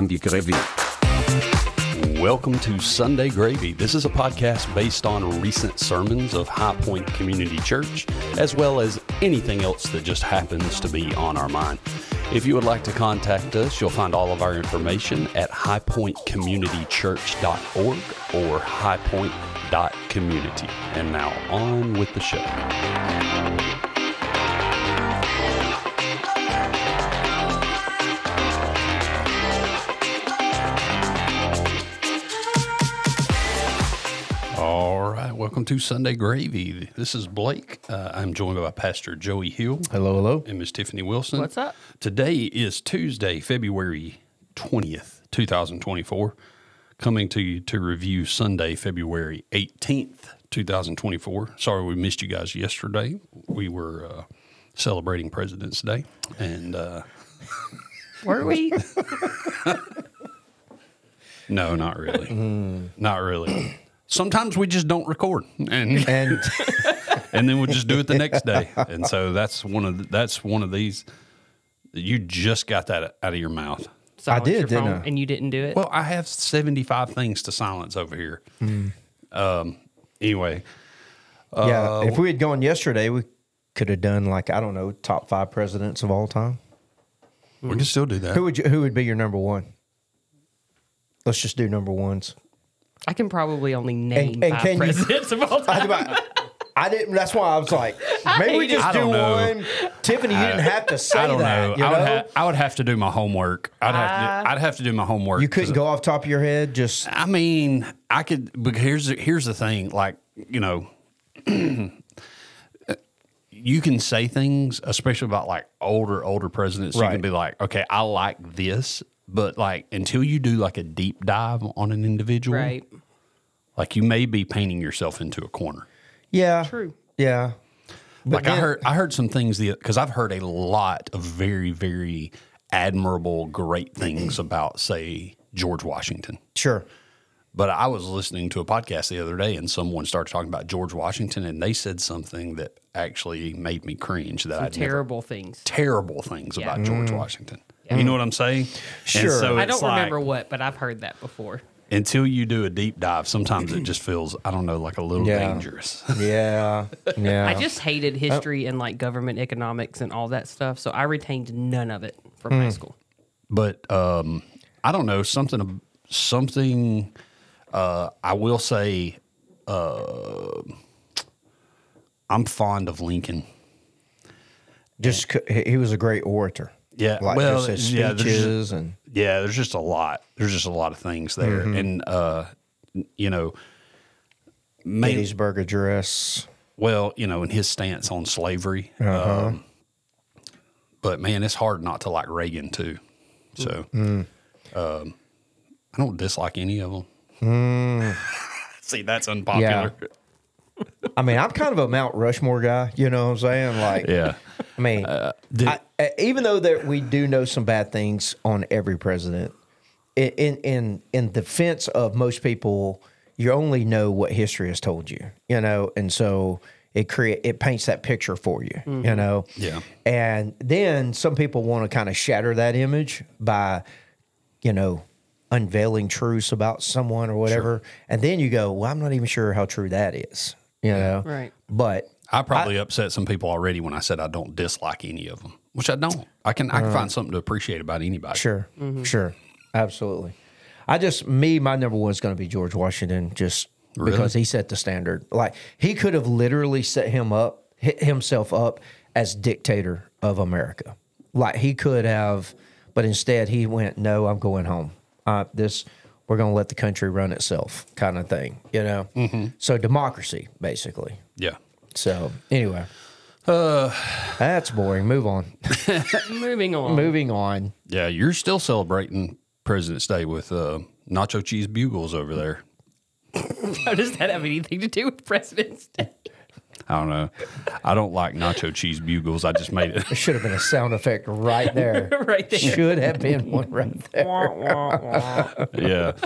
Sunday Gravy. Welcome to Sunday Gravy. This is a podcast based on recent sermons of High Point Community Church, as well as anything else that just happens to be on our mind. If you would like to contact us, you'll find all of our information at highpointcommunitychurch.org or highpoint.community. And now on with the show. Welcome to Sunday Gravy. This is Blake. Uh, I'm joined by Pastor Joey Hill Hello, hello. and Miss Tiffany Wilson. What's up? Today is Tuesday, February 20th, 2024. Coming to you to review Sunday, February 18th, 2024. Sorry we missed you guys yesterday. We were uh, celebrating President's Day. And uh, Were we? no, not really. Mm. Not really. Sometimes we just don't record. And And and then we'll just do it the next day. And so that's one of the, that's one of these. You just got that out of your mouth. Silence did, didn't phone I? And you didn't do it. Well, I have seventy five things to silence over here. Um. Anyway, yeah, if we had gone yesterday, we could have done like I don't know, top five presidents of all time. we can still do that. Who would you, who would be your number one? Let's just do number ones. I can probably only name and five can you- of all time. I didn't. That's why I was like, maybe we just do know. one. Tiffany, you didn't have to say I don't that. know. You I would, ha- I would have to do my homework. I'd have to. Ah. I'd have to do my homework. you couldn't go off top of your head. Just I mean, I could. But here's the, here's the thing. Like you know, you can say things, especially about like older older presidents. You can be like, okay, I like this, but like until you do like a deep dive on an individual, right. like you may be painting yourself into a corner. yeah, True. Yeah, like I heard, I heard some things the because I've heard a lot of very, very admirable, great things about, say, George Washington. sure. But I was listening to a podcast the other day, and someone started talking about George Washington, and they said something that actually made me cringe. That I Terrible things. terrible things Yeah. about George mm. Washington. You know what I'm saying? Sure. so I don't like, remember what, but I've heard that before. until you do a deep dive. Sometimes it just feels, I don't know, like a little Yeah. dangerous. Yeah, yeah. I just hated history and like government economics and all that stuff. So I retained none of it from Hmm. high school. but um, I don't know something. Something uh, I will say. Uh, I'm fond of Lincoln. just he he was a great orator. Yeah, like well, just yeah, there's just- and Yeah, there's just a lot. There's just a lot of things there, Mm-hmm. and uh, you know, main, Gettysburg Address. well, you know, and his stance on slavery. Uh-huh. Um, but man, it's hard not to like Reagan too. So, Mm. um, I don't dislike any of them. Mm. See, that's unpopular. I mean, I'm kind of a Mount Rushmore guy. You know what I'm saying? Like, Yeah. I mean, did- I, uh, even though that we do know some bad things on every president, in in in, in defense of most people, you only know what history has told you. You know, and so it create it paints that picture for you. You know. Yeah. And then some people want to kind of shatter that image by, you know, unveiling truths about someone or whatever. And then you go, well, I'm not even sure how true that is. You know. Right. But I probably upset some people already when I said I don't dislike any of them, which I don't. I can I can find something to appreciate about anybody. Sure, sure, absolutely. I just me, my number one is going to be George Washington, just because he set the standard. Like he could have literally set him up, hit himself up as dictator of America. Like he could have, but instead he went, "No, I'm going home. Uh, this we're going to let the country run itself," kind of thing. You know. So democracy, basically. Yeah. So anyway, uh, that's boring. Move on. Moving on. Moving on. Yeah, you're still celebrating President's Day with uh, nacho cheese bugles over there. How does that have anything to do with President's Day? I don't know. I don't like nacho cheese bugles. I just made it. There should have been a sound effect right there. Right there. Should have been one right there. Yeah.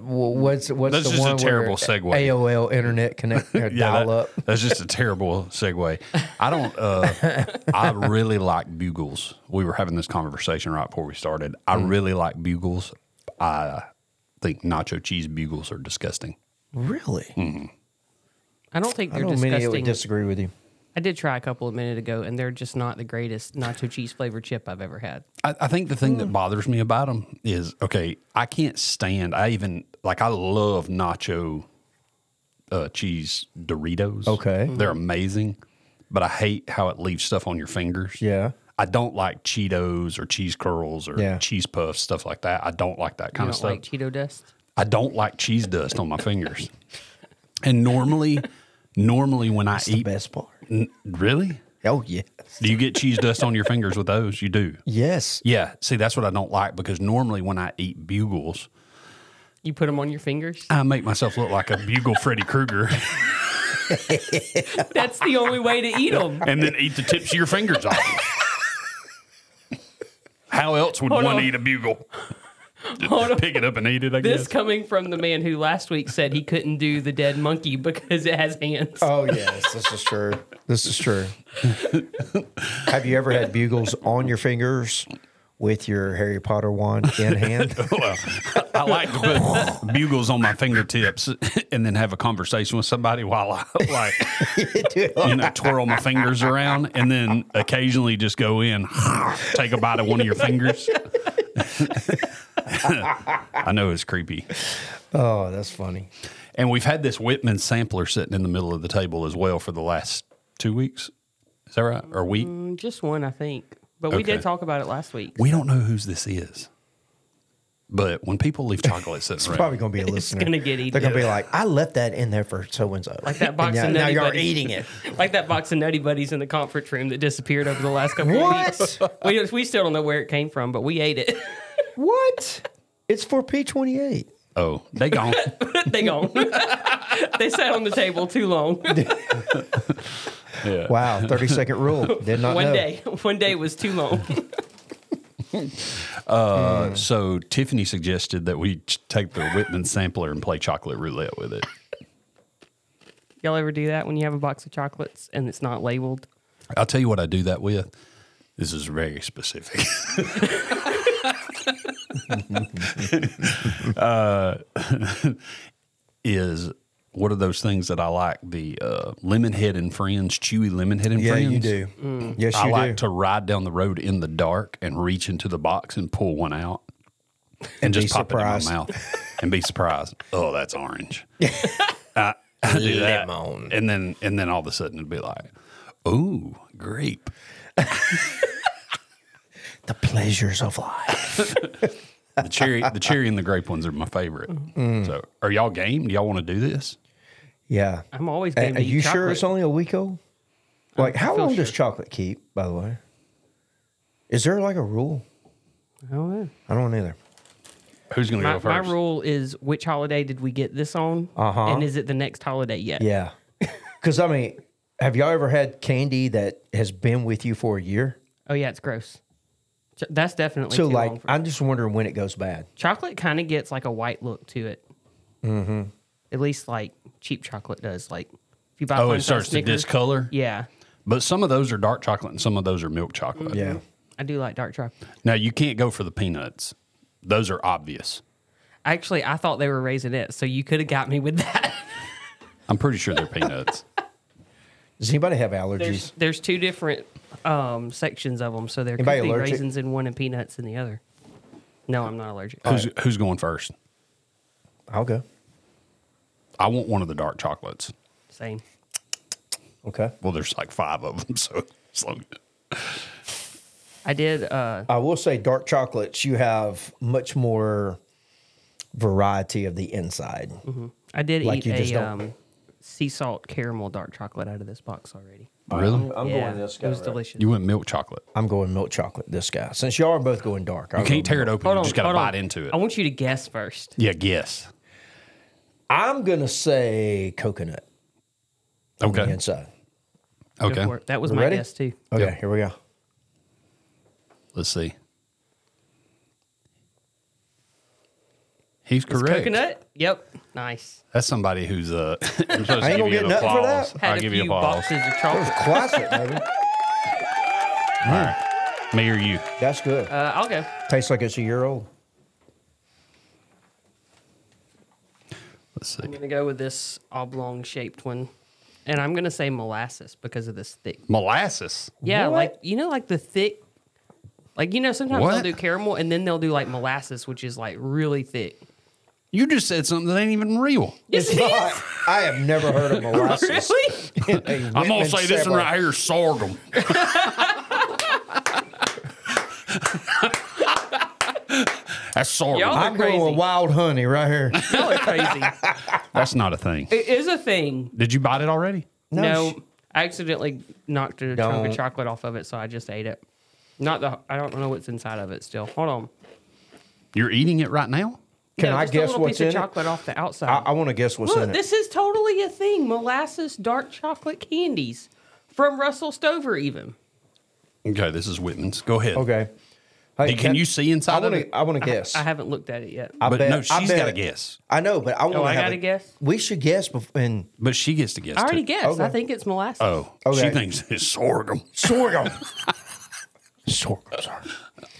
Well, what's what's That's the just a one terrible segue. AOL internet connect or Yeah, dial that- up. that's just a terrible segue. I don't. Uh, I really like bugles. We were having this conversation right before we started. I Mm. really like bugles. I think nacho cheese bugles are disgusting. Really? Mm. I don't think they're don't mean it would disgusting. disagree with you. I did try a couple of minutes ago, and they're just not the greatest nacho cheese flavored chip I've ever had. I, I think the thing that bothers me about them is okay. I can't stand. I even like. I love nacho uh, cheese Doritos. Okay. they're amazing, but I hate how it leaves stuff on your fingers. Yeah. I don't like Cheetos or cheese curls or Yeah. cheese puffs stuff like that. I don't like that You kind don't of stuff. like Cheeto dust? I don't like cheese dust on my fingers. And normally, normally when I It's the eat, best part. N- really, Oh yes. do you get cheese dust on your fingers with those? You do. Yes. Yeah. See, that's what I don't like because normally when I eat bugles, You put them on your fingers? I make myself look like a bugle Freddy Krueger That's the only way to eat them. and then eat the tips of your fingers off. How else would Hold one on. eat a bugle? Hold on. Pick it up and eat it, I This guess. coming from the man who last week said he couldn't do the dead monkey because it has hands. Oh yes, this is true. This is true. Have you ever had bugles on your fingers with your Harry Potter wand in hand? well, I like to put bugles on my fingertips and then have a conversation with somebody while I like you know twirl my fingers around and then occasionally just go in, take a bite of one of your fingers. I know it's creepy. oh, that's funny. And we've had this Whitman sampler sitting in the middle of the table as well for the last two weeks. Is that right? Or week? Mm, Just one, I think. But we Okay. did talk about it last week. We don't know whose this is. But when people leave chocolate sitting It's around, probably going to be a listener. It's gonna get eaten. They're going to be like, "I left that in there for so and so." Like that box now, of now you're Buddies. eating it. like that box of Nutty Buddies in the conference room that disappeared over the last couple What? of weeks. We, we still don't know where it came from, but we ate it. What? It's for P twenty eight. oh, they gone. they gone. they sat on the table too long. yeah. Wow, thirty second rule. Did not One know. day. One day was too long. Uh, so Tiffany suggested that we take the Whitman sampler and play chocolate roulette with it. Y'all ever do that when you have a box of chocolates and it's not labeled? I'll tell you what I do that with. This is very specific. uh, is what are those things that I like? The uh, lemon head and friends, chewy lemon head and Yeah, friends. you do. Mm. Yes, I you like do. to ride down the road in the dark and reach into the box and pull one out and just pop surprised. it in my mouth and be surprised. Oh, that's orange. I, I do that, Lemon. and then and then all of a sudden it'd be like, oh, grape. the pleasures of life. The cherry, the cherry and the grape ones are my favorite. Mm. So, are y'all game? Do y'all want to do this? Yeah. I'm always A- going Are to you sure it's only a week old? Like, how feel long does sure. chocolate keep? By the way, is there like a rule? I don't know. I don't either. Who's going to My, go my first? rule is which holiday did we get this on? Uh-huh. And is it the next holiday yet? Yeah, because I mean, have y'all ever had candy that has been with you for a year? Oh, yeah, it's gross. Ch- That's definitely So, too like, long for- I'm just wondering when it goes bad. chocolate kind of gets like a white look to it. Mm-hmm. At least like cheap chocolate does. Like if you buy oh, it Size starts to Snickers, discolor. Yeah, But some of those are dark chocolate and some of those are milk chocolate. Yeah, I do like dark chocolate. Now you can't go for the peanuts; those are obvious. Actually, I thought they were raisinets, so you could have got me with that. I'm pretty sure they're peanuts. does anybody have allergies? There's there's two different um, sections of them, so there Anybody could be allergic? raisins in one and peanuts in the other. No, I'm not allergic. Who's who's going first? I'll go. I want one of the dark chocolates. Same. Okay. Well, there's like five of them, so it's like, I did. Uh, I will say, dark chocolates, you have much more variety of the inside. I did Like eat you just a um, sea salt caramel dark chocolate out of this box already. really. I'm yeah, going this guy. it was right? delicious. You went milk chocolate. I'm going milk chocolate. This guy. Since y'all are both going dark, You can't tear it open. Hold you on, just got to hold on. bite into it. I want you to guess first. Yeah, guess. I'm gonna say coconut. on Okay. the inside. Okay. That was We my ready? guess too. Okay, Yep. here we go. Let's see. He's It's correct. coconut. Yep. Nice. That's somebody who's uh. I'm supposed to I ain't give gonna you get an nothing for that. Had I'll a give few you applause. boxes of That was chocolate. classic, baby. All right. Me or you? That's good. Uh, I'll go. Tastes like it's a year old. Let's see. I'm gonna go with this oblong shaped one, and I'm gonna say molasses because of this thick. Molasses. Yeah, What? like you know, like the thick. Like you know, sometimes What? they'll do caramel, and then they'll do like molasses, which is like really thick. You just said something that ain't even real. Yes, it I, have never heard of molasses. Really? in a I'm gonna say this one Chevrolet. right here is sorghum. That's sorghum. Y'all- I'm going Crazy. with wild honey right here. Y'all are crazy. That's not a thing. It is a thing. Did you bite it already? No, sh- I accidentally knocked a chunk Don't. of chocolate off of it, so I just ate it. Not the. I don't know what's inside of it still. Hold on. You're eating it right now? Can No, I just a guess little what's piece in of it? chocolate off the outside. I, I want to guess what's Look, in it. this is totally a thing. Molasses dark chocolate candies from Russell Stover, even. Okay, this is Whitman's. Go ahead. Okay. Hey, Hey, can you see inside I want it? to. I want to guess. I haven't looked at it yet. I But bet, no, she's got to guess. I know, but I want to. Oh, I have gotta guess? We should guess before and But she gets to guess. I already too. guessed. I think it's molasses. Oh, Okay. she thinks it's sorghum. sorghum. sorghum. Sorry.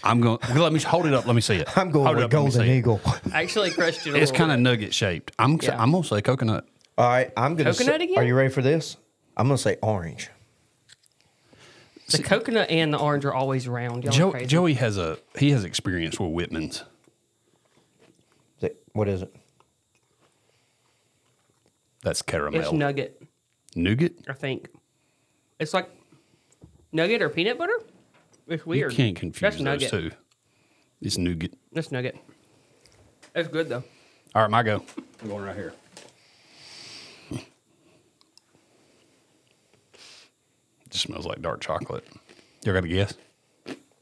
I'm going. Let me hold it up. Let me see it. I'm going Hold with up, golden eagle. Actually crushed it. It's kind of nugget shaped. I'm. Yeah. I'm gonna say coconut. All right, I'm gonna. Coconut say, again? Are you ready for this? I'm gonna say orange. The coconut and the orange are always round. Y'all Joe, crazy. Joey has a he has experience with Whitman's. Is it- What is it? That's caramel. It's nugget. Nougat. I think it's like nugget or peanut butter. It's weird. You can't confuse That's those nugget. two. It's nougat. That's nugget. It's good though. All right, my go. I'm going right here. It just smells like dark chocolate. You got a guess?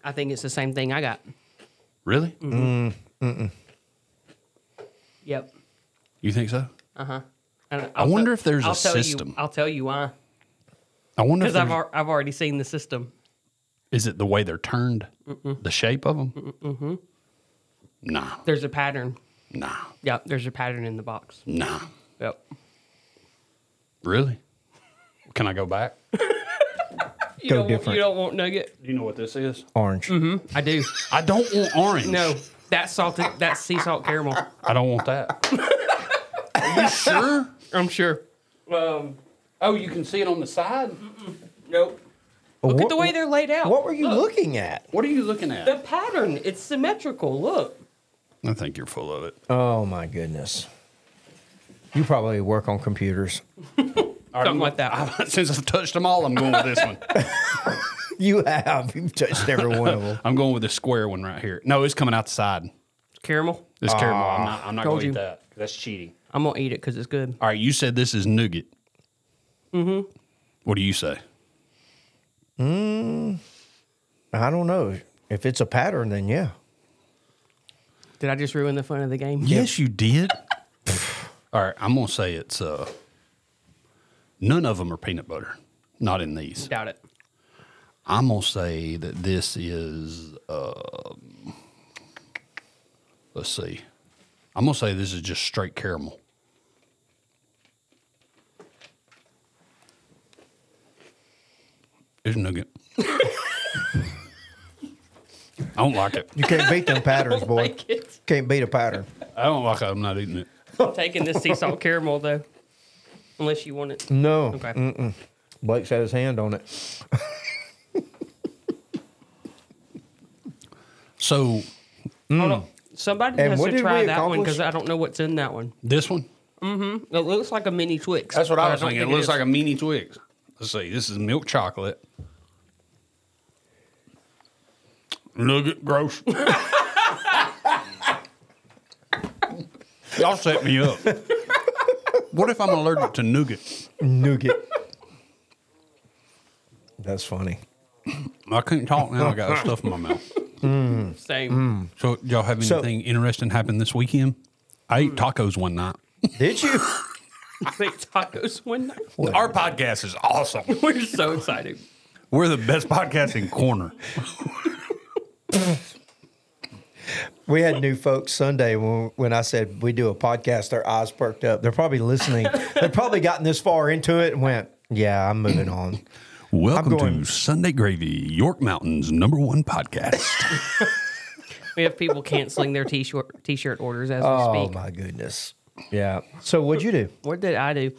I think it's the same thing I got. Really? Mm. Yep. You think so? Uh huh. And I wonder if there's a I'll tell system. You, I'll tell you why. I wonder Because I've, there's- al- I've already seen the system. is it the way they're turned, the shape of them. Mm-hmm. Nah, There's a pattern. nah, Yep. There's a pattern in the box. nah. Yep. Really? Can I go back? You Go don't, want- different. You don't want nugget? Do you know what this is? Orange. I do. I don't want orange. No, that's salted. That's sea salt caramel. I don't want that. Are you sure? I'm sure. Um. Oh, you can see it on the side. Nope. Look What- at the way they're laid out. What were you Look, looking at? What are you looking at? The pattern. It's symmetrical. Look. I think you're full of it. Oh my goodness. You probably work on computers. Something like that. I- since I've touched them all, I'm going with this one. You have. You've touched every one of them. I'm going with the square one right here. No, it's coming out the side. Caramel. This caramel. I'm not. I'm not Told going to eat that. That's cheating. I'm gonna eat it because it's good. All right, you said this is nougat. Mm-hmm. What do you say? Mm. I don't know. If it's a pattern, then yeah. Did I just ruin the fun of the game? Yes, you did. All right, I'm gonna say it's uh. None of them are peanut butter. Not in these. Doubt it. I'm gonna say that this is. Um, let's see. I'm gonna say this is just straight caramel. It's nougat. I don't like it. You can't beat them patterns, boy. Like it. Can't beat a pattern. I don't like it. I'm not eating it. I'm taking this sea salt caramel though, unless you want it. No. Okay. Blake's had his hand on it. So Hold on. Somebody And has what to did try we that one accomplish? because I don't know what's in that one. this one. Mm-hmm. It looks like a mini Twix. That's what I was don't thinking. It think looks is. like a mini Twix. Let's see. This is milk chocolate. Nugget gross. Y'all set me up. What if I'm allergic to nougat? Nougat. That's funny. I couldn't talk now. I got stuff in my mouth. Same. Mm. So, y'all have So- anything interesting happen this weekend? I ate mm. tacos one night. Did you? make tacos one night. Our podcast is awesome. We're so excited. We're the best podcasting corner. We had new folks Sunday when, when I said we do a podcast. Their eyes perked up. They're probably listening. They've probably gotten this far into it and went, "Yeah, I'm moving on." Welcome going- to Sunday Gravy, York Mountain's number one podcast. We have people canceling their t-shirt t-shirt orders as we Oh speak. Oh my goodness! Yeah. So what'd you do? What did I do?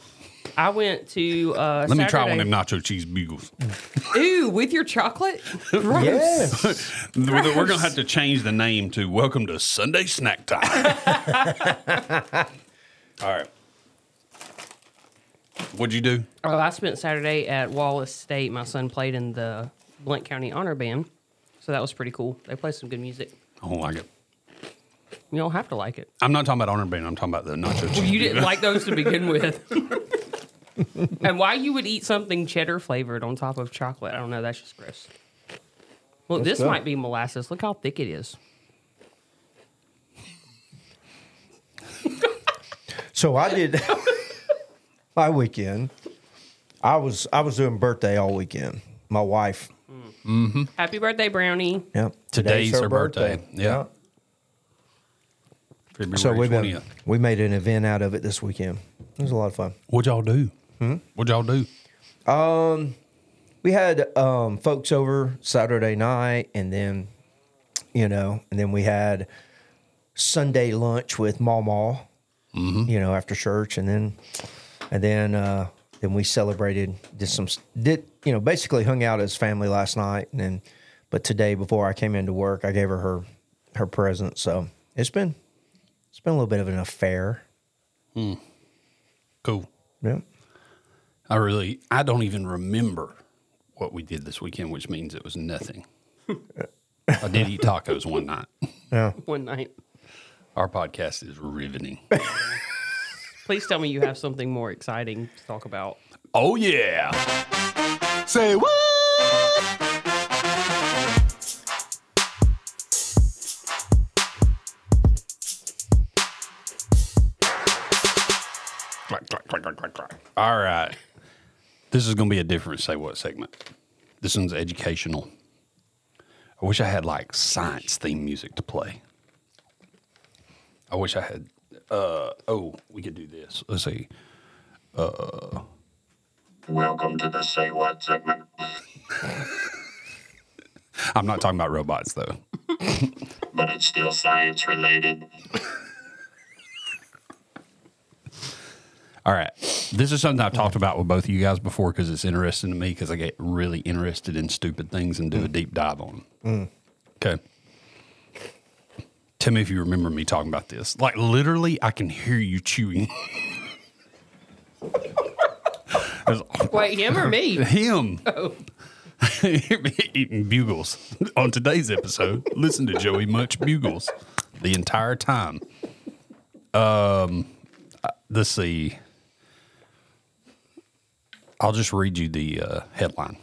I went to uh Let me try one of them nacho cheese bugles. Ooh, with your chocolate? Gross. Yes. We're going to have to change the name to Welcome to Sunday Snack Time. All right. What'd you do? Oh, I spent Saturday at Wallace State. My son played in the Blount County Honor Band, so that was pretty cool. They play some good music. I don't like it. You don't have to like it. I'm not talking about Honor Band. I'm talking about the nacho cheese. You didn't like those to begin with. and why you would eat something cheddar flavored on top of chocolate? I don't know. That's just gross. Look, this good. might be molasses. Look how thick it is. So I did my weekend. I was I was doing birthday all weekend. My wife. Mm. Mm-hmm. Happy birthday, Brownie. Yeah. Today's her birthday. Yeah. February So we 20th. we made an event out of it this weekend. It was a lot of fun. What'd y'all do? What'd y'all do? We had um, folks over Saturday night, and then you know, and then we had Sunday lunch with Mama. You know, after church, and then and then uh, then we celebrated. Did some did you know basically hung out as family last night, and then but today before I came into work, I gave her her her present. So it's been been a little bit of an affair. Hmm. Cool. Yeah. I really, I don't even remember what we did this weekend, which means it was nothing. I did eat tacos one night. Yeah. One night. Our podcast is riveting. Please tell me you have something more exciting to talk about. Oh, yeah. Say what? All right. This is going to be a different say what segment. This one's educational. I wish I had like science theme music to play. I wish I had. Uh, oh, we could do this. Let's see. Welcome to the Say What segment. I'm not talking about robots though. But it's still science related. All right. This is something I've talked about with both of you guys before because it's interesting to me because I get really interested in stupid things and do a deep dive on them. Okay. Tell me if you remember me talking about this. Like literally, I can hear you chewing. There's- Wait, him or me? him Oh, eating bugles on today's episode. Listen to Joey Much bugles the entire time. Um, uh, let's see. I'll just read you the uh, headline.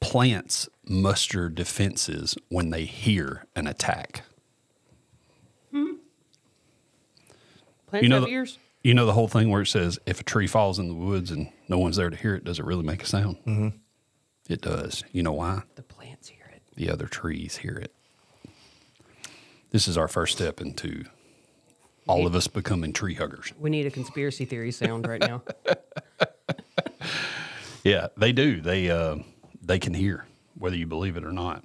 Plants muster defenses when they hear an attack. Plants You know have the- ears? You know the whole thing where it says if a tree falls in the woods and no one's there to hear it, does it really make a sound? Mm-hmm. It does. You know why? The plants hear it. The other trees hear it. This is our first step into all of us becoming tree huggers. We need a conspiracy theory sound right now. Yeah, they do. They uh, they can hear whether you believe it or not.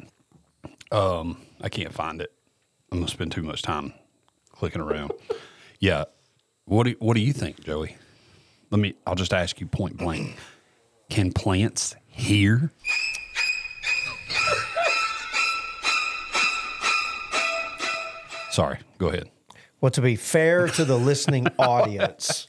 Um, I can't find it. I'm gonna spend too much time clicking around. Yeah, what do what do you think, Joey? Let me. I'll just ask you point blank. Can plants hear? Sorry, go ahead. Well, to be fair to the listening audience,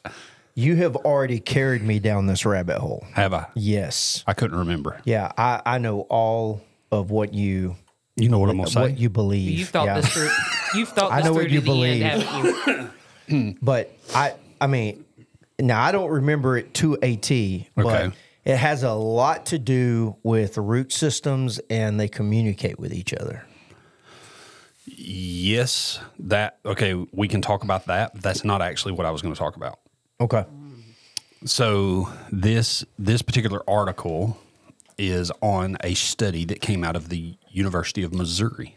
you have already carried me down this rabbit hole. Have I? Yes. I couldn't remember. Yeah, I, I know all of what you You know what I'm gonna say. what you believe. You've thought yeah. this through. You've thought I this know through what you believe. end, you? But I I mean, now I don't remember it to a T, but Okay. it has a lot to do with root systems and they communicate with each other. Yes, that okay. We can talk about that. But that's not actually what I was going to talk about. Okay. So this this particular article is on a study that came out of the University of Missouri.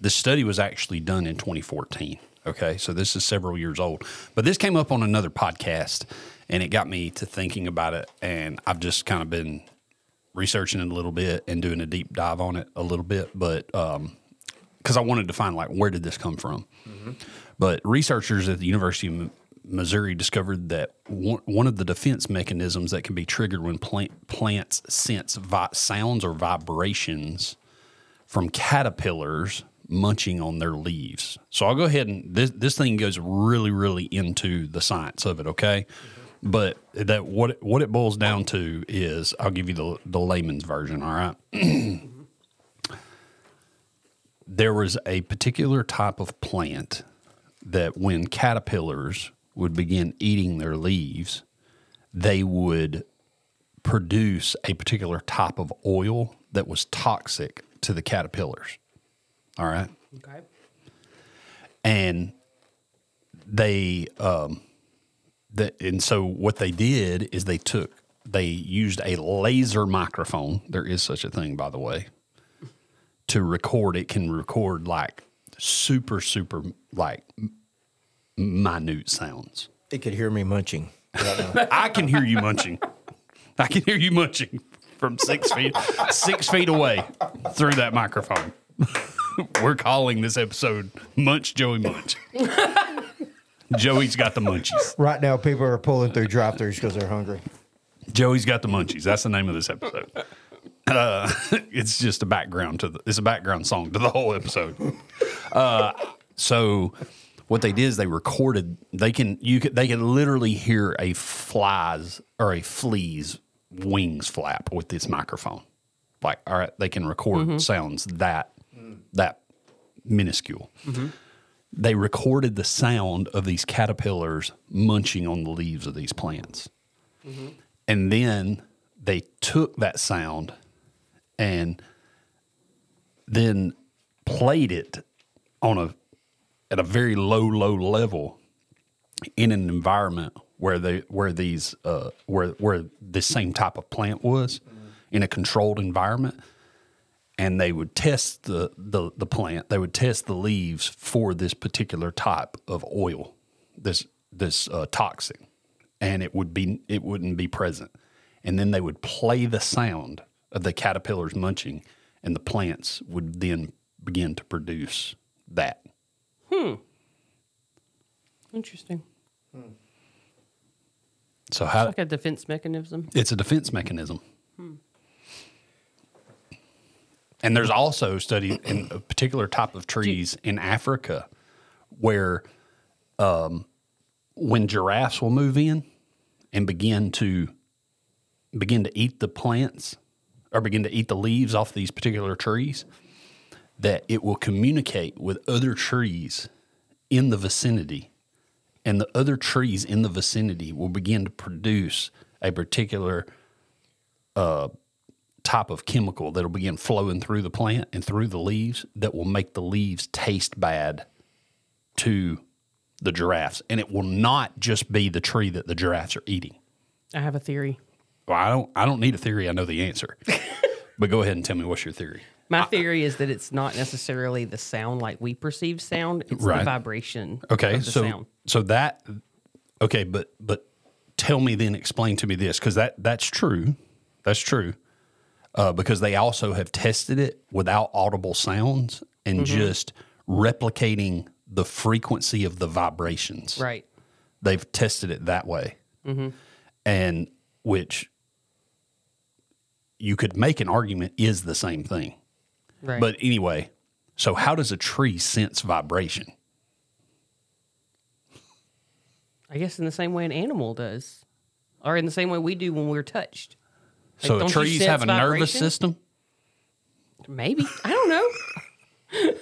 The study was actually done in 2014. Okay, so this is several years old, but this came up on another podcast, and it got me to thinking about it. And I've just kind of been researching it a little bit and doing a deep dive on it a little bit, but um, because I wanted to find like where did this come from. But researchers at the University of Missouri discovered that one, of the defense mechanisms that can be triggered when plant, plants sense vi- sounds or vibrations from caterpillars munching on their leaves. So I'll go ahead and this this thing goes really really into the science of it, okay? But that what what it boils down to is I'll give you the the layman's version, all right? there was a particular type of plant that when caterpillars would begin eating their leaves, they would produce a particular type of oil that was toxic to the caterpillars. All right. Okay. And they, um, that, and so what they did is they took, they used a laser microphone. There is such a thing, by the way, to record. It can record like super, super, like minute sounds. It could hear me munching. Right. I can hear you munching. I can hear you munching from six feet, six feet away through that microphone. We're calling this episode "Munch Joey Munch." Joey's got the munchies. right now, people are pulling through drive-throughs because they're hungry. Joey's got the munchies. That's the name of this episode. Uh, it's just a background to the. It's a background song to the whole episode. Uh, so, what they did is they recorded. They can you could they can literally hear a flies or a flea's wings flap with this microphone. Like, all right, they can record sounds that that minuscule. They recorded the sound of these caterpillars munching on the leaves of these plants. And then they took that sound and then played it on a at a very low, low level in an environment where they where these uh, where where the same type of plant was in a controlled environment. And they would test the, the the plant. They would test the leaves for this particular type of oil this this uh, toxin. And it would be it wouldn't be present. And then they would play the sound of the caterpillars munching and the plants would then begin to produce that Hmm. Interesting. so how Like a defense mechanism. It's a defense mechanism. And there's also study in a particular type of trees in Africa where um, when giraffes will move in and begin to begin to eat the plants or begin to eat the leaves off these particular trees, that it will communicate with other trees in the vicinity and the other trees in the vicinity will begin to produce a particular uh, type of chemical that'll begin flowing through the plant and through the leaves that will make the leaves taste bad to the giraffes. And it will not just be the tree that the giraffes are eating. I have a theory. Well, I don't I don't need a theory, I know the answer. but go ahead and tell me what's your theory. My theory is that it's not necessarily the sound like we perceive sound; it's Right. the vibration. Okay, of the so sound. so that okay, but but tell me then, explain to me this because that that's true, that's true, uh, because they also have tested it without audible sounds and Mm-hmm. just replicating the frequency of the vibrations. right. They've tested it that way, Mm-hmm. and which you could make an argument is the same thing. Right. But anyway, so how does a tree sense vibration? I guess in the same way an animal does, or in the same way we do when we're touched. Like, So trees have a nervous system. Maybe I don't know.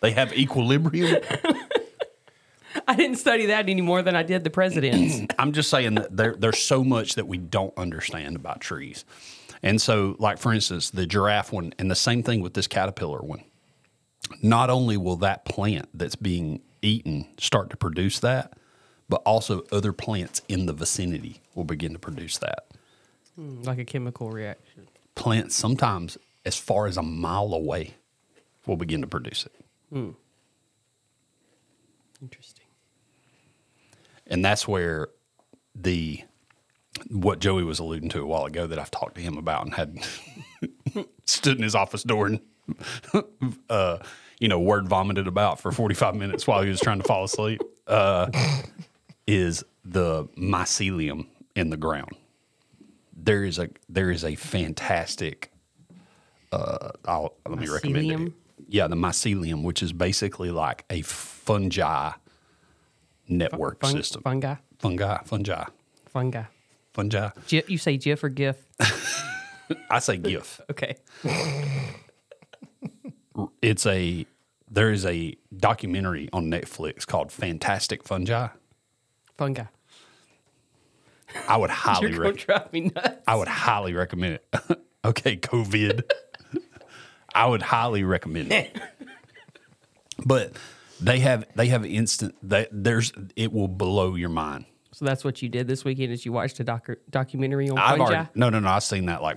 They have equilibrium. I didn't study that any more than I did the presidents. I'm just saying that there, there's so much that we don't understand about trees. And so, like for instance, the giraffe one, and the same thing with this caterpillar one. Not only will that plant that's being eaten start to produce that, but also other plants in the vicinity will begin to produce that. Hmm, like a chemical reaction. Plants sometimes as far as a mile away will begin to produce it. Hmm. Interesting. And that's where the what Joey was alluding to a while ago that I've talked to him about and had stood in his office door and uh, you know, word vomited about for 45 minutes while he was trying to fall asleep uh, is the mycelium in the ground. There is a there is a fantastic uh I'll, let me recommend it. Yeah, the mycelium, which is basically like a fungi network system. Fungi. Fungi, fungi, Fungi. Fungi. Gi- you say GIF or GIF? I say GIF. Okay. It's a there is a documentary on Netflix called Fantastic Fungi. Fungi. I would highly You're going rec- to drive me nuts. I would highly recommend it. okay, COVID. I would highly recommend it. but they have they have instant that there's it will blow your mind. So that's what you did this weekend is you watched a docu- documentary on I've fungi? already no no no I've seen that like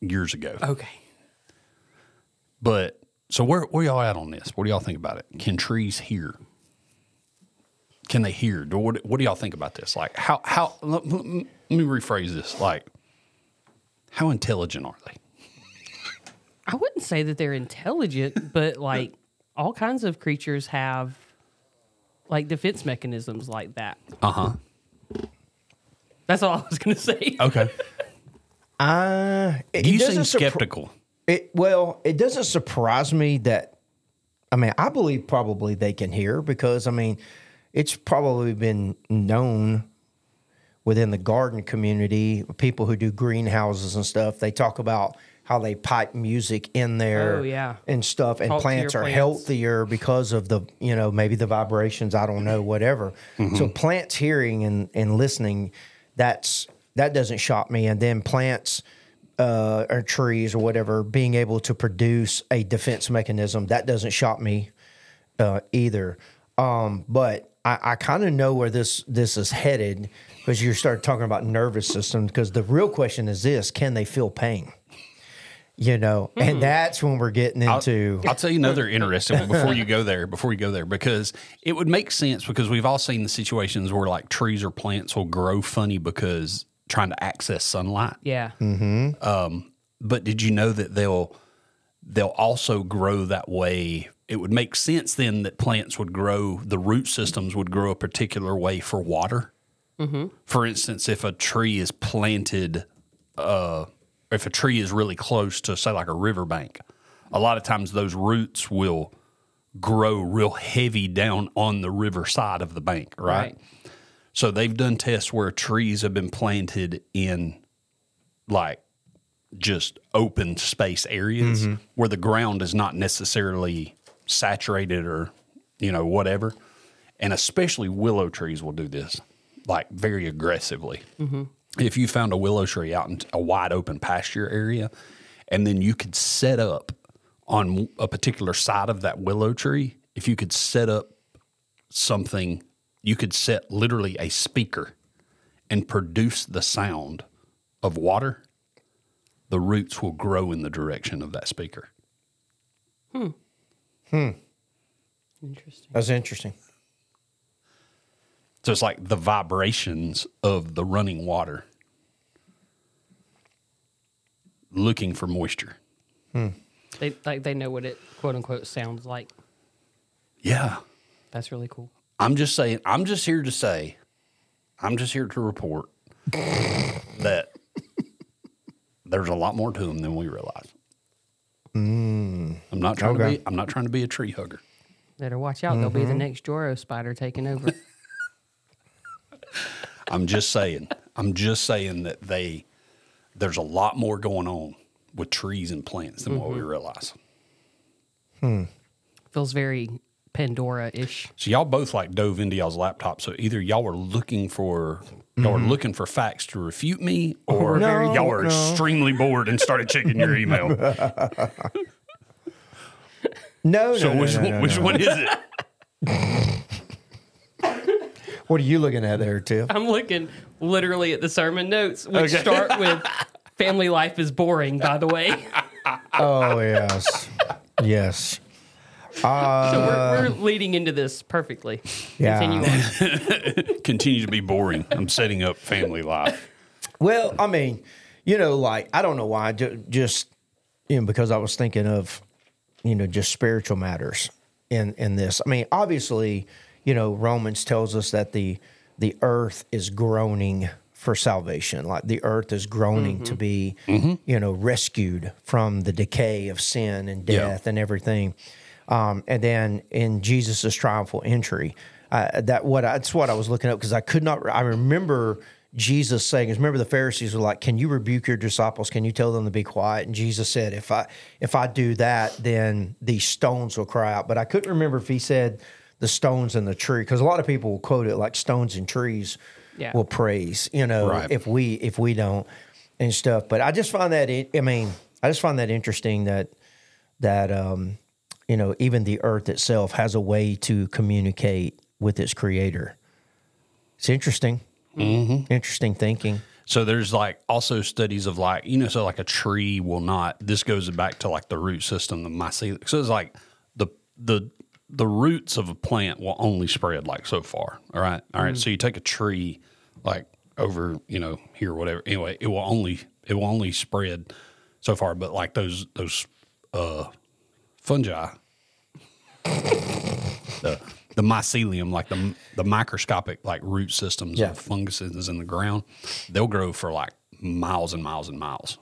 years ago. Okay. But so where where y'all at on this? What do y'all think about it? Can trees hear? Can they hear? Do- What, what do y'all think about this? Like how how let, let me rephrase this. Like how intelligent are they? I wouldn't say that they're intelligent, but like all kinds of creatures have like defense mechanisms like that. Uh huh. That's all I was going to say. Okay. Uh, it, You it seem doesn't surpri- skeptical. It well, it doesn't surprise me that. I mean, I believe probably they can hear because I mean, it's probably been known within the garden community, people who do greenhouses and stuff. They talk about how they pipe music in there, Oh, yeah. and stuff, and Talk plants are plants. healthier because of the you know maybe the vibrations. I don't know, whatever. So plants hearing and and listening, that's that doesn't shock me. And then plants uh, or trees or whatever being able to produce a defense mechanism that doesn't shock me uh, either. Um, but I, I kind of know where this this is headed because you start talking about nervous system. Because the real question is this: Can they feel pain? You know, and that's when we're getting into. I'll tell you another interesting one before you go there. Before you go there, because it would make sense because we've all seen the situations where like trees or plants will grow funny because trying to access sunlight. Yeah. Um. But did you know that they'll they'll also grow that way? It would make sense then that plants would grow. The root systems would grow a particular way for water. For instance, if a tree is planted, uh, if a tree is really close to say like a riverbank, a lot of times those roots will grow real heavy down on the river side of the bank, right? Right. So they've done tests where trees have been planted in like just open space areas mm-hmm. where the ground is not necessarily saturated or you know whatever and especially willow trees will do this like very aggressively mm-hmm. If you found a willow tree out in a wide open pasture area and then you could set up on a particular side of that willow tree if you could set up something you could set literally a speaker and produce the sound of water the roots will grow in the direction of that speaker Hmm. Hmm. Interesting. that's interesting. So it's like the vibrations of the running water looking for moisture hmm. They like they know what it quote unquote sounds like. yeah That's really cool. I'm just saying, I'm just here to say, I'm just here to report that there's a lot more to them than we realize. Hmm. I'm not trying okay. to be I'm not trying to be a tree hugger. Better watch out. They'll be the mm-hmm. next Joro spider taking over. I'm just saying, I'm just saying that they there's a lot more going on with trees and plants than what we realize. Hmm. Feels very Pandora ish. So y'all both like dove into y'all's laptop. So either y'all were looking for y'all were looking for facts to refute me, or No, y'all were no. extremely bored and started checking your email. No, So no, no, which no, one, no, which no. one is it? What are you looking at there, Tiff? I'm looking literally at the sermon notes, which Okay. start with "Family life is boring." By the way, Oh yes, yes. so we're, uh, we're leading into this perfectly. Yeah. Continue on. Continue to be boring. I'm setting up family life. Well, I mean, you know, like I don't know why, ju- just you know, because I was thinking of, you know, just spiritual matters in in this. I mean, obviously, you know, Romans tells us that the the earth is groaning for salvation. Like the earth is groaning to be, you know, rescued from the decay of sin and Yeah. death and everything. Um, and then in Jesus' triumphal entry, uh, that what I, that's what I was looking up because I could not. I remember Jesus saying, remember the Pharisees were like, "Can you rebuke your disciples? Can you tell them to be quiet?" And Jesus said, "If I if I do that, then these stones will cry out." But I couldn't remember if he said the stones and the tree because a lot of people will quote it like stones and trees Yeah. will praise. You know, Right. if we if we don't and stuff. But I just find that it, I mean, I just find that interesting that that um, you know even the earth itself has a way to communicate with its creator. It's interesting. Mm-hmm. Interesting thinking. So there's like also studies of like you know so like a tree will not. This goes back to like the root system, the mycelium. So it's like the the the roots of a plant will only spread like so far. All right, all right. So you take a tree like over you know here whatever. Anyway, it will only it will only spread so far. But like those those uh fungi, the the mycelium, like the the microscopic like root systems Yeah. of funguses in the ground, they'll grow for like miles and miles and miles.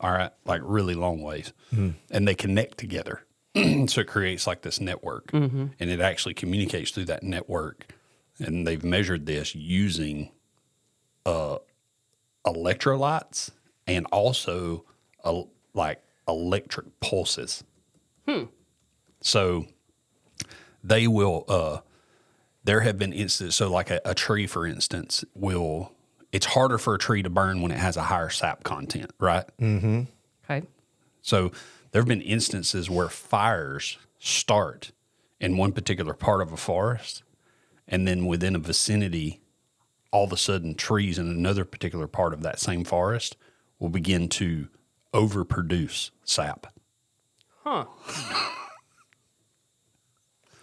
All right, like really long ways, and they connect together, so it creates like this network, and it actually communicates through that network. And they've measured this using uh, electrolytes and also uh, like electric pulses. So they will uh there have been instances so like a, a tree for instance will it's harder for a tree to burn when it has a higher sap content right Mm-hmm. Okay. so there have been instances where fires start in one particular part of a forest and then within a vicinity all of a sudden trees in another particular part of that same forest will begin to overproduce sap Huh.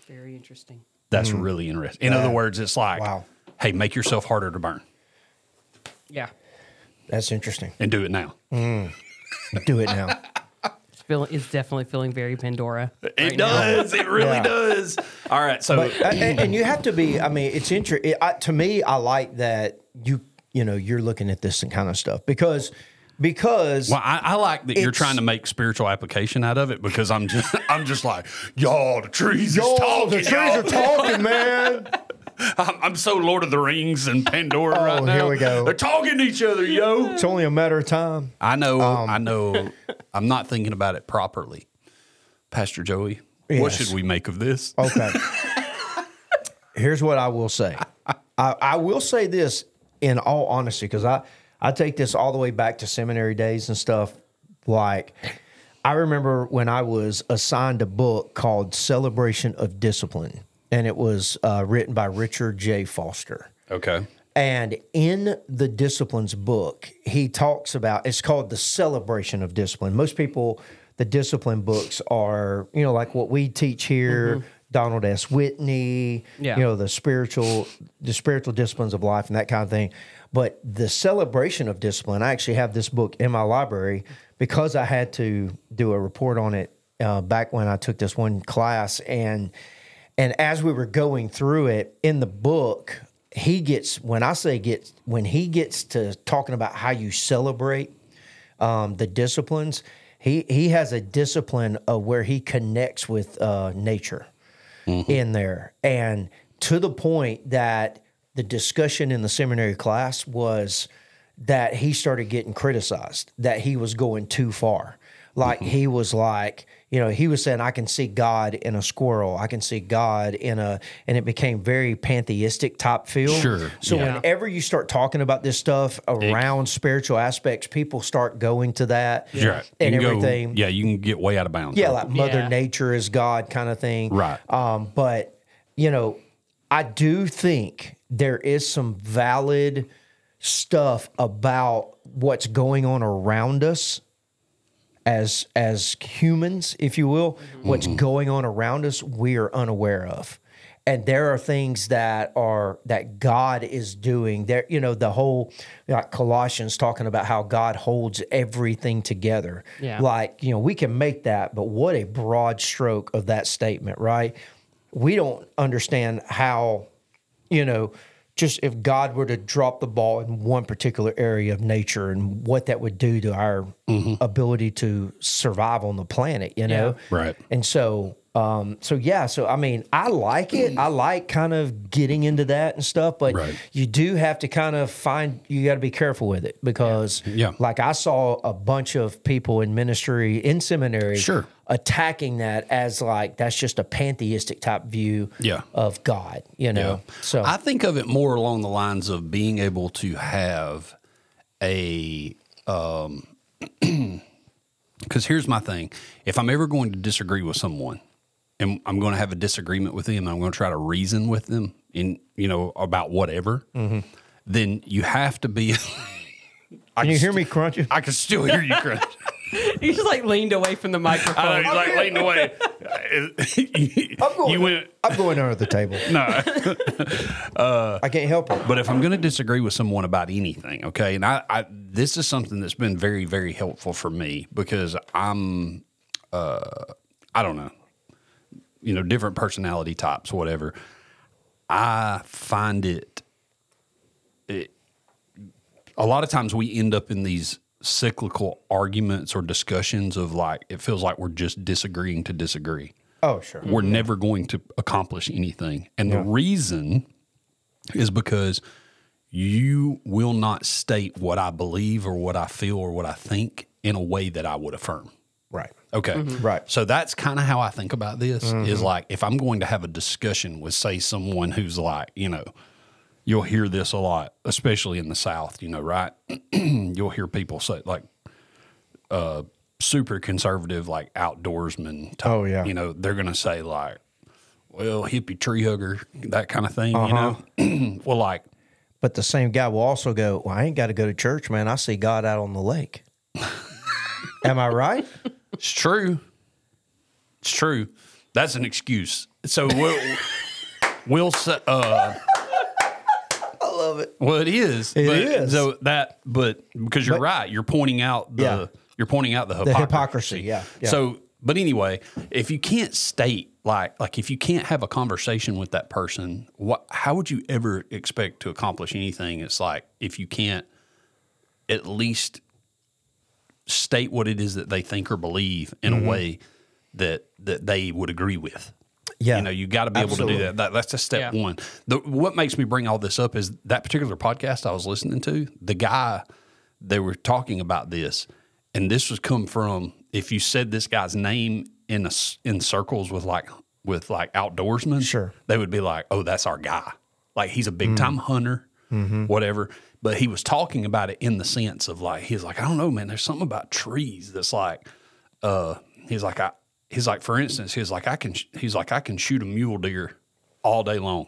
Very interesting. that's really interesting in other words it's like Wow. hey make yourself harder to burn Yeah. That's interesting. and do it now mm. Do it now. It's, feeling, it's definitely feeling very Pandora. It right now. does. It really Yeah. does. All right. So But uh, and, and you have to be. I mean, it's interesting. To me, I like that you you know you're looking at this and kind of stuff because because well, I, I like that you're trying to make spiritual application out of it because I'm just I'm just like y'all the trees Yo, is talking. the trees y'all." are talking, man. I'm, I'm so Lord of the Rings and Pandora Oh, right now. here we go. They're talking to each other, yo. It's only a matter of time. I know. Um, I know. I'm not thinking about it properly, Pastor Joey. What should we make of this? Okay. Here's what I will say. I, I will say this in all honesty, because I, I take this all the way back to seminary days and stuff. Like, I remember when I was assigned a book called Celebration of Discipline, and it was uh, written by Richard J. Foster. Okay. And in the disciplines book, he talks about it's called the celebration of discipline. Most people, the discipline books are, you know, like what we teach here, Donald S. Whitney, Yeah. you know, the spiritual, the spiritual disciplines of life and that kind of thing. But the celebration of discipline, I actually have this book in my library because I had to do a report on it uh, back when I took this one class and and as we were going through it in the book, he gets when I say gets when he gets to talking about how you celebrate um, the disciplines, he he has a discipline of where he connects with uh, nature in there, and to the point that the discussion in the seminary class was that he started getting criticized that he was going too far. Like he was like, you know, he was saying, I can see God in a squirrel. I can see God in a, and it became very pantheistic type feel. Sure, So yeah. whenever you start talking about this stuff around spiritual aspects, people start going to that Sure. You and can go- everything. yeah, you can get way out of bounds. Yeah, right? like Mother Yeah. Nature is God kind of thing. Right. Um, but you know, I do think there is some valid stuff about what's going on around us as as humans, if you will, what's mm-hmm. going on around us we are unaware of. And there are things that are that God is doing. There, you know, the whole like Colossians talking about how God holds everything together. Yeah. Like, you know, we can make that, but what a broad stroke of that statement, right? We don't understand how, you know, just if God were to drop the ball in one particular area of nature and what that would do to our mm-hmm. ability to survive on the planet, you know? Right. And so, um, so yeah, so I mean, I like it. I like kind of getting into that and stuff, but Right. you do have to kind of find. You got to be careful with it because, Yeah. like I saw a bunch of people in ministry in seminary, Sure. attacking that as like that's just a pantheistic type view, Yeah. of God. You know, so I think of it more along the lines of being able to have a um because here's my thing. If I'm ever going to disagree with someone and I'm going to have a disagreement with them, I'm going to try to reason with them in, you know, about whatever, then you have to be I can you hear st- me crunching? I can still hear you crunch. You just like leaned away from the microphone. I know, he's like leaned away. I'm going, you went I'm going under the table. no. I can't help it. But if I'm going to disagree with someone about anything, okay, and I, I this is something that's been very, very helpful for me because I'm, uh, I don't know, you know, different personality types, whatever. I find it, it, a lot of times we end up in these cyclical arguments or discussions of like it feels like we're just disagreeing to disagree Oh, sure. we're never going to accomplish anything. And the reason is because you will not state what I believe or what I feel or what I think in a way that I would affirm. Right. Okay. Right. So that's kind of how I think about this is like if I'm going to have a discussion with, say, someone who's like, you know, you'll hear this a lot, especially in the South, you know, right? you'll hear people say, like, uh, super conservative, like outdoorsman Type, Oh, yeah. You know, they're going to say, like, well, hippie tree hugger, that kind of thing, Uh-huh. you know? well, like, But the same guy will also go, Well, I ain't got to go to church, man. I see God out on the lake. Am I right? It's true. It's true. That's an excuse. So we'll, we'll say, uh, I love it. well, it is. It but, is. So that, but because you're But- right, you're pointing out the, Yeah. you're pointing out the hypocrisy. hypocrisy, yeah, yeah. So, but anyway, if you can't state like, like if you can't have a conversation with that person, what, how would you ever expect to accomplish anything? It's like if you can't at least state what it is that they think or believe in Mm-hmm. a way that that they would agree with. Yeah. You know, you got to be able to do that. that. That's just step Yeah. one. The, what makes me bring all this up is that particular podcast I was listening to. The guy they were talking about this, and this was come from if you said this guy's name in a s in circles with like with like outdoorsmen, Sure. they would be like, "Oh, that's our guy." Like he's a big time hunter, whatever. But he was talking about it in the sense of like he's like, I don't know, man. There's something about trees that's like, uh, he's like, I, he's like, for instance, he's like, I can, he's like, I can shoot a mule deer all day long.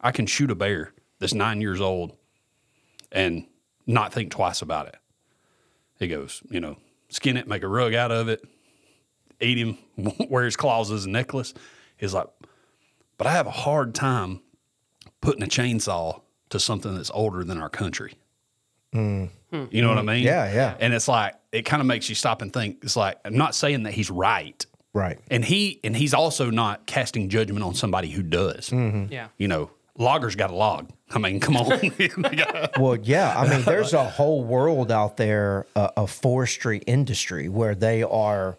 I can shoot a bear that's nine years old and not think twice about it. He goes, you know, skin it, make a rug out of it, eat him, wear his claws as a necklace. He's like, but I have a hard time putting a chainsaw to something that's older than our country. You know what I mean? Yeah, yeah. And it's like it kind of makes you stop and think. It's like I'm not saying that he's right, Right. and he and he's also not casting judgment on somebody who does. Yeah. You know, loggers got a log. I mean, come on. Well, yeah. I mean, there's a whole world out there, uh, a forestry industry where they are,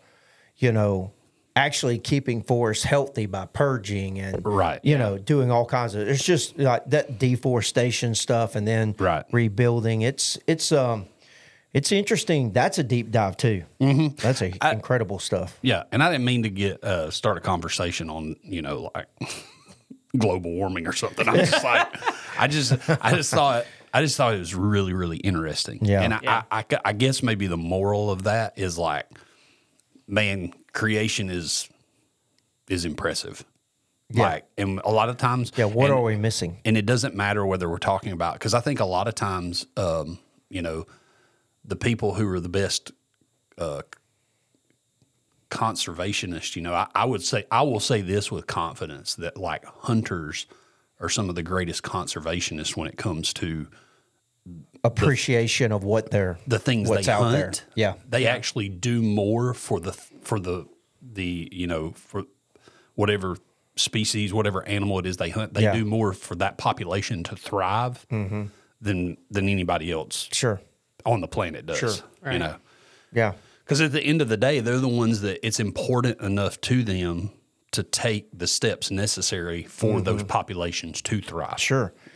you know, actually keeping forests healthy by purging and Right. you know, doing all kinds of. It's just like that deforestation stuff, and then Right. rebuilding. It's it's um, it's interesting. That's a deep dive too. Mm-hmm. That's a incredible stuff. Yeah, and I didn't mean to get uh, start a conversation on you know like global warming or something. I'm just like, I just I just thought I just thought it was really really interesting. Yeah. and I, Yeah. I, I, I guess maybe the moral of that is like, man, creation is is impressive. Like, and a lot of times, Yeah, what and- are we missing? and it doesn't matter whether we're talking about because I think a lot of times, um, you know, the people who are the best uh, conservationists, you know, I, I would say I will say this with confidence that like hunters are some of the greatest conservationists when it comes to Appreciation of what they're the things what's they out hunt. there. Yeah. they actually do more for the for the the you know for whatever species, whatever animal it is they hunt. They Yeah. Mm-hmm. do more for that population to thrive than than anybody else Sure. on the planet does. Sure. You know, Yeah. because at the end of the day, they're the ones that it's important enough to them to take the steps necessary for those populations to thrive.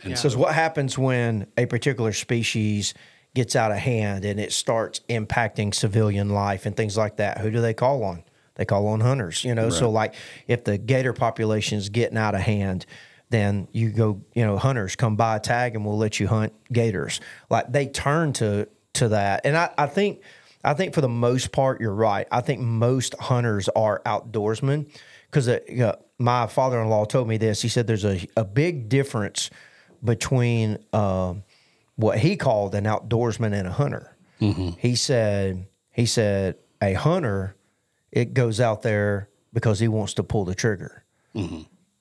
Mm-hmm. Sure. What happens when a particular species gets out of hand and it starts impacting civilian life and things like that? Who do they call on? They call on hunters, you know. So, like, if the gator population is getting out of hand, then you go, you know, hunters come buy a tag and we'll let you hunt gators. Like they turn to to that, and I, I think, I think for the most part, you're right. I think most hunters are outdoorsmen because uh, you know, my father-in-law told me this. He said there's a a big difference between um, what he called an outdoorsman and a hunter. He said he said a hunter it goes out there because he wants to pull the trigger,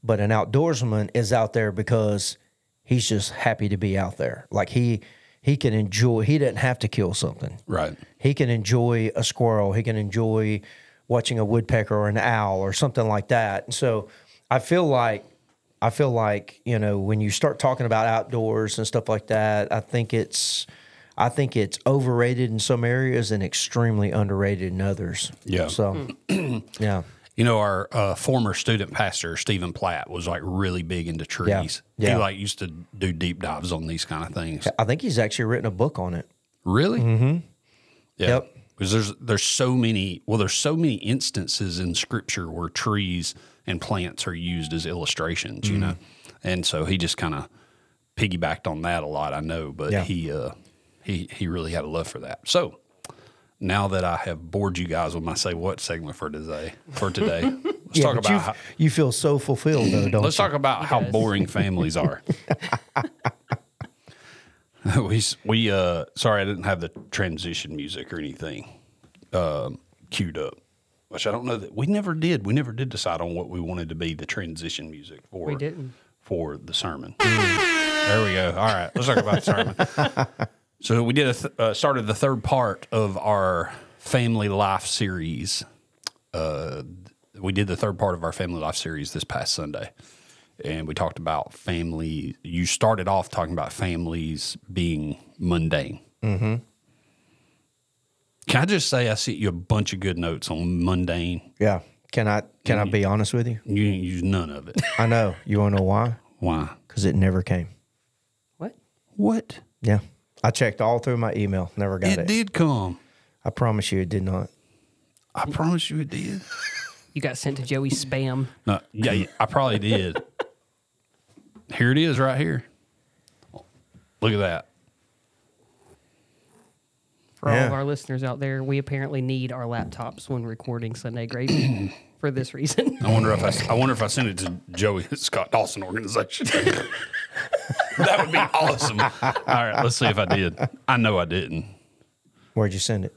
but an outdoorsman is out there because he's just happy to be out there. Like he he can enjoy. He doesn't have to kill something. Right. He can enjoy a squirrel. He can enjoy watching a woodpecker or an owl or something like that. And so I feel like I feel like, you know, when you start talking about outdoors and stuff like that, I think it's I think it's overrated in some areas and extremely underrated in others. Yeah. So yeah. You know, our uh, former student pastor Stephen Platt was like really big into trees. He Yeah. like used to do deep dives on these kind of things. I think he's actually written a book on it. Really? Mm-hmm. Yeah. Yep. Because there's there's so many well there's so many instances in scripture where trees and plants are used as illustrations, you know, and so he just kind of piggybacked on that a lot. I know, but Yeah. he uh, he he really had a love for that. So now that I have bored you guys with my say what segment for today for today, let's Yeah, talk about you, how, you feel so fulfilled though, don't let's you? talk about how boring families are. we we uh sorry I didn't have the transition music or anything um, queued up, which I don't know that we never did. We never did decide on what we wanted to be the transition music for. We didn't. for the sermon. there we go. All right, let's talk about the sermon. So we did a th- uh, started the third part of our family life series. Uh, we did the third part of our family life series this past Sunday, and we talked about family. You started off talking about families being mundane. Mm-hmm. Can I just say I sent you a bunch of good notes on mundane? Yeah. Can I can I be honest with you? You didn't use none of it. I know. You want to know why? Why? Because it never came. What? What? Yeah. I checked all through my email. Never got It it. did come. I promise you it did not. I promise you it did. You got sent to Joey's spam. No, yeah, yeah, I probably did. Here it is, right here. Look at that. For all of our listeners out there, we apparently need our laptops when recording Sunday Gravy for this reason. I wonder if I, I wonder if I sent it to Joey Scott Dawson organization. that would be awesome. All right, let's see if I did. I know I didn't. Where'd you send it?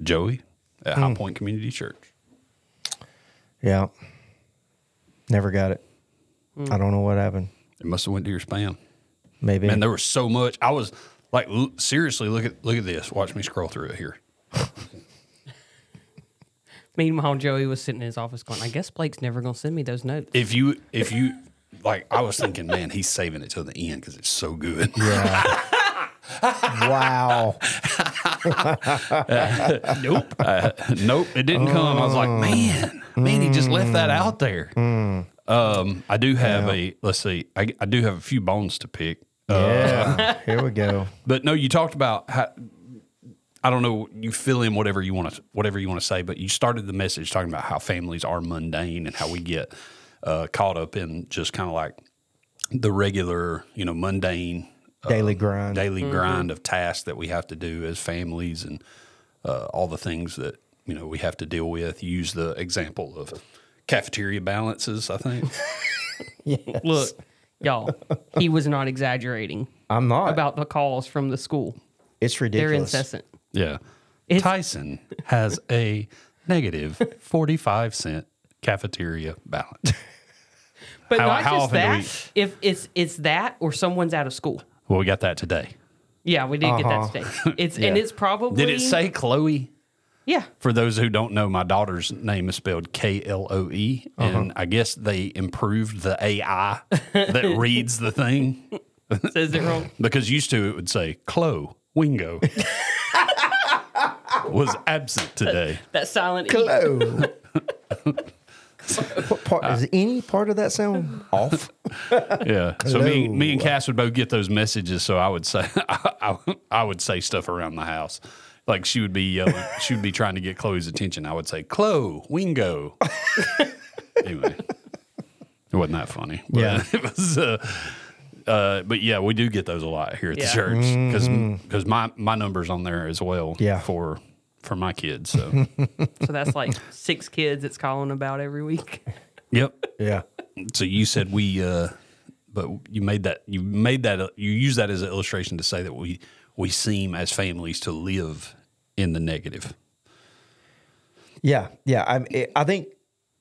Joey at High hmm. Point Community Church. Yeah. Never got it. Hmm. I don't know what happened. It must have went to your spam. Maybe. Man, there was so much. I was like, l- seriously, look at look at this. Watch me scroll through it here. Meanwhile, Joey was sitting in his office going, I guess Blake's never going to send me those notes. If you if you like, I was thinking, man, he's saving it till the end because it's so good. yeah. wow. nope. Uh, nope. It didn't come. I was like, man, man, he just left that out there. Um, I do have a, let's see, I, I do have a few bones to pick. Uh, Yeah. Here we go. but no, you talked about how, I don't know, you fill in whatever you want to, whatever you want to say, but you started the message talking about how families are mundane and how we get uh, caught up in just kind of like the regular, you know, mundane Daily grind. daily grind of tasks that we have to do as families and uh, all the things that you know we have to deal with. Use the example of cafeteria balances. I think. yes. Look, y'all, he was not exaggerating I'm not. about the calls from the school. it's ridiculous. They're ridiculous. incessant. Yeah. It's- Tyson has a negative forty-five cent cafeteria balance. But How- not how just often do that. we- If it's it's that or someone's out of school. Well, we got that today. Yeah, we did get Uh-huh. that today. It's and it's probably Did it say Chloe? Yeah. For those who don't know, my daughter's name is spelled K L O E, uh-huh. and I guess they improved the AI that reads the thing Says it wrong. because used to it would say Chloe Wingo was absent today. That silent E. Hello. what part, is any part of that sound off? Yeah. So me, me and Cass would both get those messages. So I would say, I, I would say stuff around the house. Like she would be yelling, she would be trying to get Chloe's attention. I would say, Chloe, Wingo. anyway, it wasn't that funny. But Yeah. It was, uh, uh, but yeah, we do get those a lot here at Yeah. the church because because my, my number's on there as well Mm-hmm. Yeah. for, for my kids. So, So that's like six kids it's calling about every week. yep. Yeah. So you said we, uh, but you made that you made that you use that as an illustration to say that we we seem as families to live in the negative. Yeah, yeah. I I think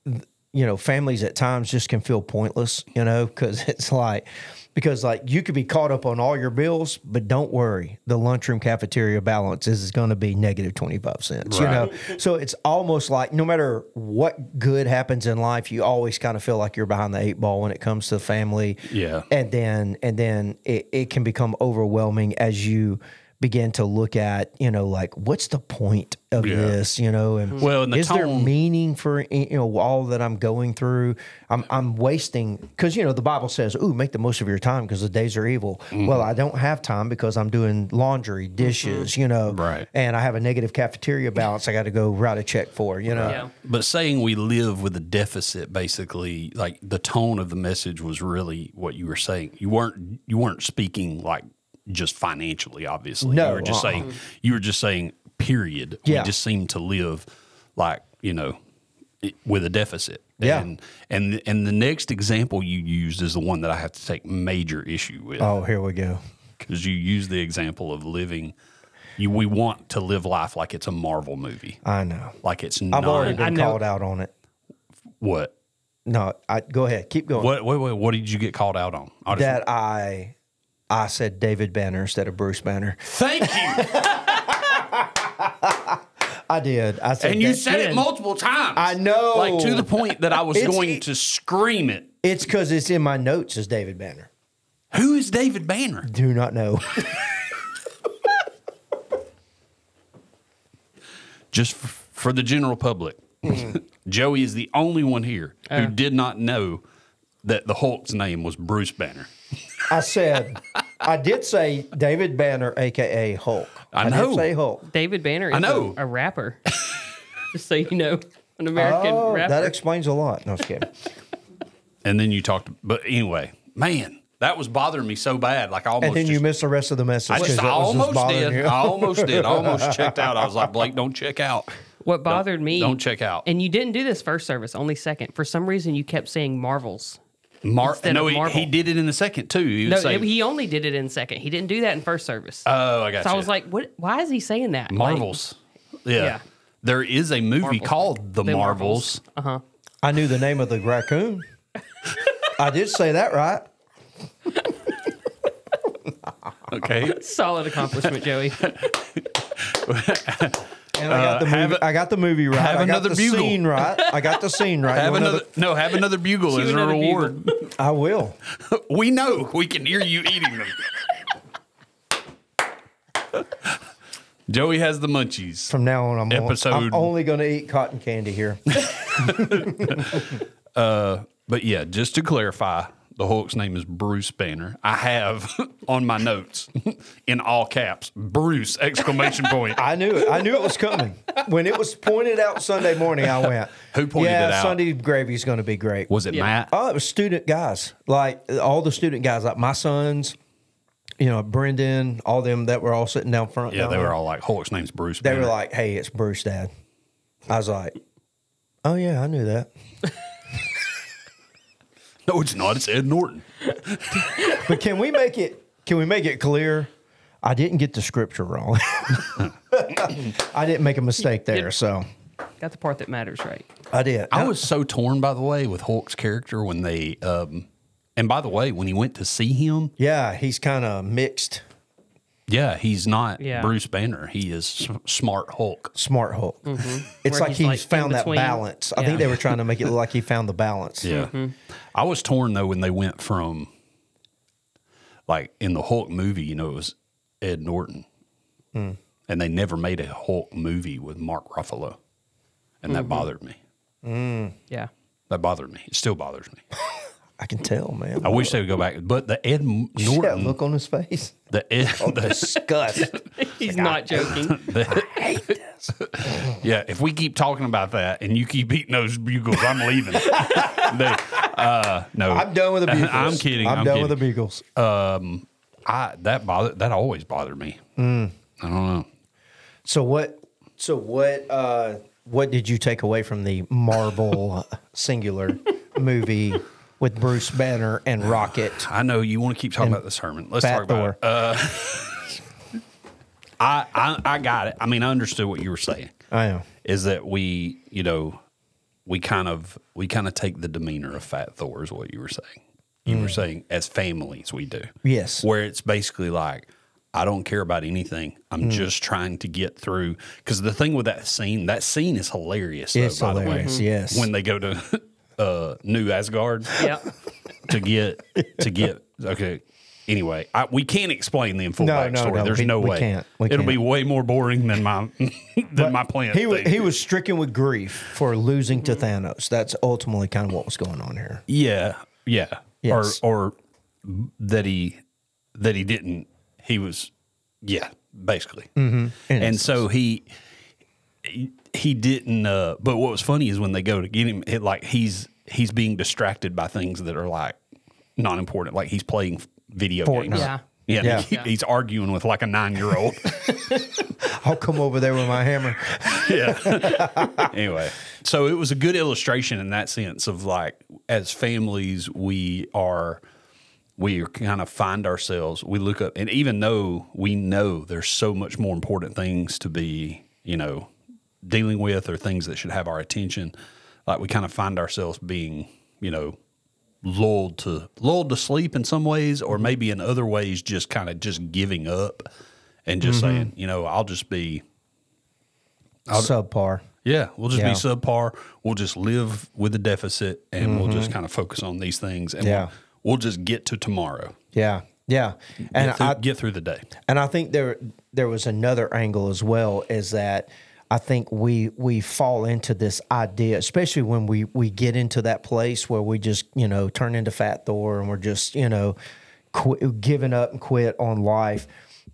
you know families at times just can feel pointless, you know, because it's like because like you could be caught up on all your bills, but don't worry, the lunchroom cafeteria balance is going to be negative twenty five cents. You know, so it's almost like no matter what good happens in life, you always kind of feel like you're behind the eight ball when it comes to family. Yeah. and then and then it, it can become overwhelming as you begin to look at you know like what's the point of Yeah. this you know and Well, and the is there meaning for you know all that I'm going through? I'm I'm wasting because you know the Bible says, "Ooh, make the most of your time because the days are evil." Mm-hmm. Well, I don't have time because I'm doing laundry, dishes, you know, Right. And I have a negative cafeteria balance. I got to go write a check for, you know. Yeah. But saying we live with a deficit, basically, like the tone of the message was really what you were saying. You weren't you weren't speaking like just financially, obviously. No, you were just uh-uh. saying you were just saying. Period. Yeah. We just seem to live like you know with a deficit. Yeah. And and and the next example you used is the one that I have to take major issue with Oh, here we go. because you use the example of living. You, we want to live life like it's a Marvel movie, I know. like it's I've not already I been know- called out on it. what No, I go ahead, keep going. What, wait, wait, what did you get called out on? I just- That I I said David Banner instead of Bruce Banner. Thank you. I did. I said and you that- said it multiple times. I know. Like to the point that I was It's- going to scream it. It's because it's in my notes as David Banner. Who is David Banner? Do not know. Just for, for the general public, Mm-hmm. Joey is the only one here who did not know that the Hulk's name was Bruce Banner. I said, I did say David Banner, aka Hulk. I know. did say Hulk. David Banner is I know. A, a rapper. Just so you know, an American Oh, rapper. that explains a lot. No, I was kidding. And then you talked, but anyway, man, that was bothering me so bad. Like I almost And then you missed the rest of the message. I, 'cause just, I was just almost did. you. I almost did. I almost checked out. I was like, Blake, don't check out. what bothered me. Don't check out. And you didn't do this first service, only second. For some reason, you kept saying Marvels. Mar- no, of he, Marvel. he did it in the second too. He No, was saying, he only did it in second. He didn't do that in first service. oh, I got so you. I was like, what? Why is he saying that? Like, Marvels. yeah. Yeah. There is a movie Marvels. called The, The Marvels. Marvels. Uh huh. I knew the name of the raccoon. I did say that right. Okay. Solid accomplishment, Joey. And I got the movie. Uh, a- I got the movie right. have I got another the bugle. scene right. I got the scene right. have You want another no, have another bugle as a another reward. I will. we know we can hear you eating them. Joey has the munchies. From now on, I'm, on- Episode- I'm only going to eat cotton candy here. But yeah, just to clarify, the Hulk's name is Bruce Banner. I have on my notes in all caps, Bruce exclamation point. I knew it. I knew it was coming. When it was pointed out Sunday morning, I went, Who pointed yeah, it out? Sunday gravy's going to be great. Was it Yeah. Matt? Oh, it was student guys. Like all the student guys, like my sons, you know, Brendan, all them that were all sitting down front. Yeah, down they there. were all like, Hulk's name's Bruce They Banner. were like, "Hey, it's Bruce, Dad." I was like, "Oh yeah, I knew that." No, it's not. It's Ed Norton. But can we make it? Can we make it clear? I didn't get the scripture wrong. I didn't make a mistake there, so Got the part that matters right. I did. I was so torn, by the way, with Hulk's character when they. Um, and by the way, when he went to see him, Yeah, he's kind of mixed. Yeah, he's not Yeah. Bruce Banner. He is s- smart Hulk. Smart Hulk. Mm-hmm. It's Mm-hmm. Where like he's, he's like, in found that between. balance. I Yeah. think they were trying to make it look like he found the balance. Yeah. Mm-hmm. I was torn though when they went from like in the Hulk movie, you know, it was Ed Norton. Hmm. And they never made a Hulk movie with Mark Ruffalo. And that mm-hmm. bothered me. Hmm. Yeah. That bothered me. It still bothers me. I can tell, man. I wish they would go back. But the Ed M- See that Norton, look on his face. the Ed, the, Disgust. He's not joking. the- yeah, if we keep talking about that and you keep eating those bugles, I'm leaving. They- uh, no, I'm done with the beagles. I'm kidding. I'm, I'm done kidding. with the beagles. I that bothered that always bothered me. I don't know. So what? So what? Uh, what did you take away from the Marvel singular movie with Bruce Banner and Rocket? I know you want to keep talking about the sermon. Let's Fat talk about it. Uh, I, I I got it. I mean, I understood what you were saying. I know. Is that we, you know, we kind of we kind of take the demeanor of Fat Thor is what you were saying. You were saying as families we do. Yes. Where it's basically like I don't care about anything. I'm Mm. just trying to get through. Because the thing with that scene, that scene is hilarious. Though, It's by the way. hilarious, yes. When they go to uh, New Asgard yeah. to get to get okay. Anyway, I, we can't explain the full No, no, backstory. no, There's we- no we way. can't. We It'll be can't. way more boring than my than my plan. He was he was stricken with grief for losing to Thanos. That's ultimately kind of what was going on here. Yeah, yeah. Yes. Or or that he that he didn't. He was yeah, basically. Mm-hmm. And so he he, he didn't. Uh, but what was funny is when they go to get him, it like he's he's being distracted by things that are like not important. Like he's playing video Fortnite. games. Yeah. Yeah, Yeah. he- he's arguing with like a nine year old. I'll come over there with my hammer. yeah. anyway, so it was a good illustration in that sense of like as families we are we kind of find ourselves we look up and even though we know there's so much more important things to be you know dealing with or things that should have our attention like we kind of find ourselves being you know lulled to lulled to sleep in some ways or maybe in other ways just kind of just giving up and just saying you know i'll just be Subpar. yeah, we'll just Yeah. be subpar. We'll just live with the deficit, and we'll just kind of focus on these things, and Mm-hmm. Yeah. we'll, we'll just get to tomorrow. Yeah. Yeah. And Get through, I get through the day. And I think there there was another angle as well is that I think we we fall into this idea, especially when we we get into that place where we just you know turn into Fat Thor and we're just you know quit, giving up and quit on life.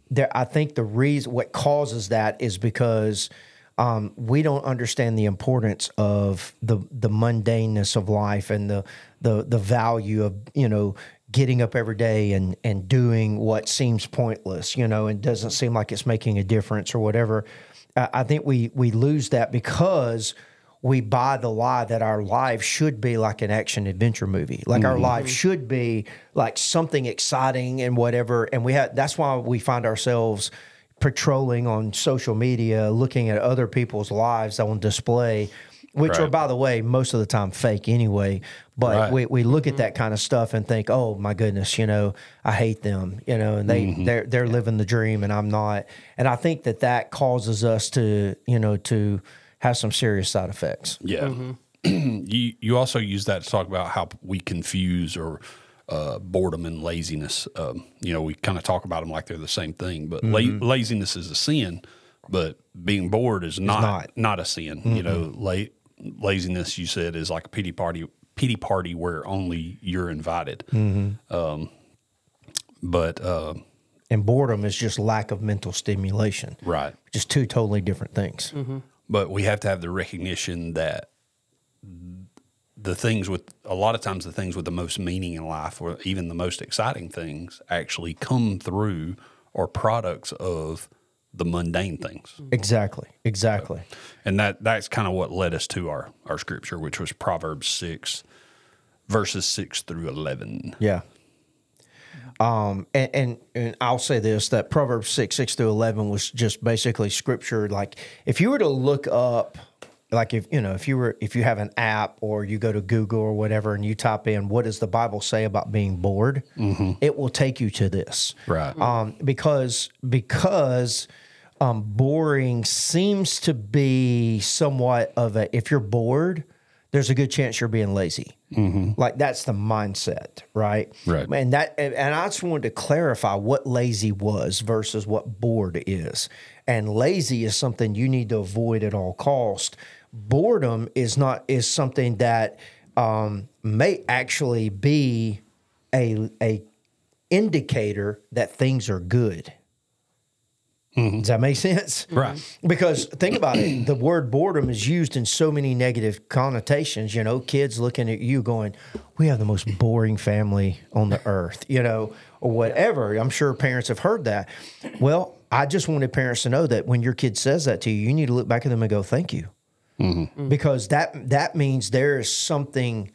There, I think the reason what causes that is because um, we don't understand the importance of the the mundaneness of life and the the the value of you know getting up every day and and doing what seems pointless, you know, and doesn't seem like it's making a difference or whatever. I I think we we lose that because we buy the lie that our lives should be like an action adventure movie, like our mm-hmm. lives should be like something exciting and whatever. And we have that's why we find ourselves patrolling on social media, looking at other people's lives on display, which are, by the way, most of the time fake anyway. But Right. we, we look at that kind of stuff and think, oh my goodness, you know, I hate them, you know, and they they're they're living the dream and I'm not. And I think that that causes us to you know to have some serious side effects. Yeah. you you also use that to talk about how we confuse or uh, boredom and laziness. Um, you know, we kind of talk about them like they're the same thing, but la- laziness is a sin, but being bored is not not. not, a sin. You know, la- laziness you said is like a pity party pity party where only you're invited. Um, but uh, And boredom is just lack of mental stimulation. right. Just two totally different things. but we have to have the recognition that the things with a lot of times the things with the most meaning in life or even the most exciting things actually come through or products of the mundane things Exactly. Exactly. and that that's kind of what led us to our our scripture which was proverbs 6 verses 6 through 11. Yeah. Um, and, and and I'll say this that Proverbs six six through eleven was just basically scripture. Like if you were to look up, like if you know if you were if you have an app or you go to Google or whatever and you type in what does the Bible say about being bored, it will take you to this. Right. Um, because because um, boring seems to be somewhat of a if you're bored, there's a good chance you're being lazy. Like that's the mindset, right? Right. And that and and I just wanted to clarify what lazy was versus what bored is. And lazy is something you need to avoid at all cost. Boredom is not is something that um, may actually be a a indicator that things are good. Does that make sense? Right. Because think about it, the word boredom is used in so many negative connotations. You know, kids looking at you going, "We have the most boring family on the earth," you know, or whatever. I'm sure parents have heard that. Well, I just wanted parents to know that when your kid says that to you, you need to look back at them and go, "Thank you," Mm-hmm. because that that means there is something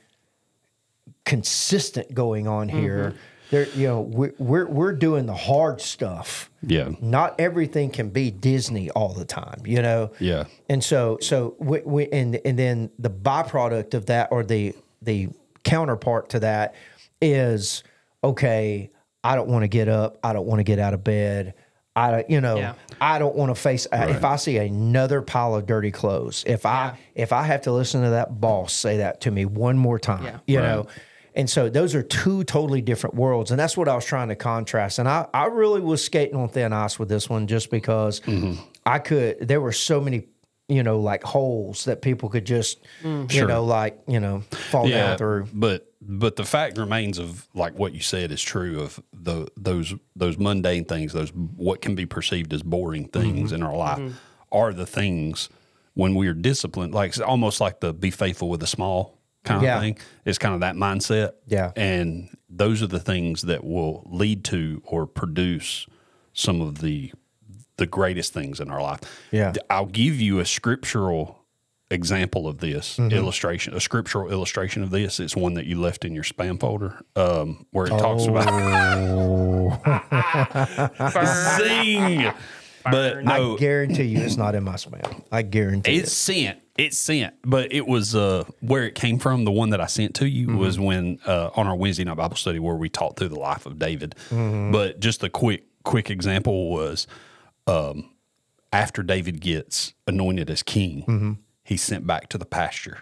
consistent going on mm-hmm. here. There, you know, we're, we're we're doing the hard stuff Yeah. not everything can be Disney all the time, you know. Yeah. And so, so we, we and and then the byproduct of that, or the the counterpart to that, is okay. I don't want to get up. I don't want to get out of bed. I don't, you know, Yeah. I don't want to face. Uh, if I see another pile of dirty clothes, if I if I have to listen to that boss say that to me one more time, Yeah. you know. And so those are two totally different worlds. And that's what I was trying to contrast. And I, I really was skating on thin ice with this one just because mm-hmm. I could, there were so many, you know, like holes that people could just, mm. you know, like, you know, fall yeah, down through. But but the fact remains of like what you said is true of the those those mundane things, those what can be perceived as boring things mm-hmm. in our life mm-hmm. are the things when we are disciplined, like it's almost like the be faithful with the small kind Yeah. of thing. It's kind of that mindset. Yeah. And those are the things that will lead to or produce some of the the greatest things in our life. Yeah. I'll give you a scriptural example of this Mm-hmm. illustration, a scriptural illustration of this. It's one that you left in your spam folder, um, where it talks about zing. But no, I guarantee you it's not in my spam. I guarantee it's sent. It's sent, but it was uh, where it came from. The one that I sent to you Mm-hmm. was when uh, on our Wednesday night Bible study where we talked through the life of David. Mm-hmm. But just a quick quick example was um, after David gets anointed as king, Mm-hmm. He's sent back to the pasture.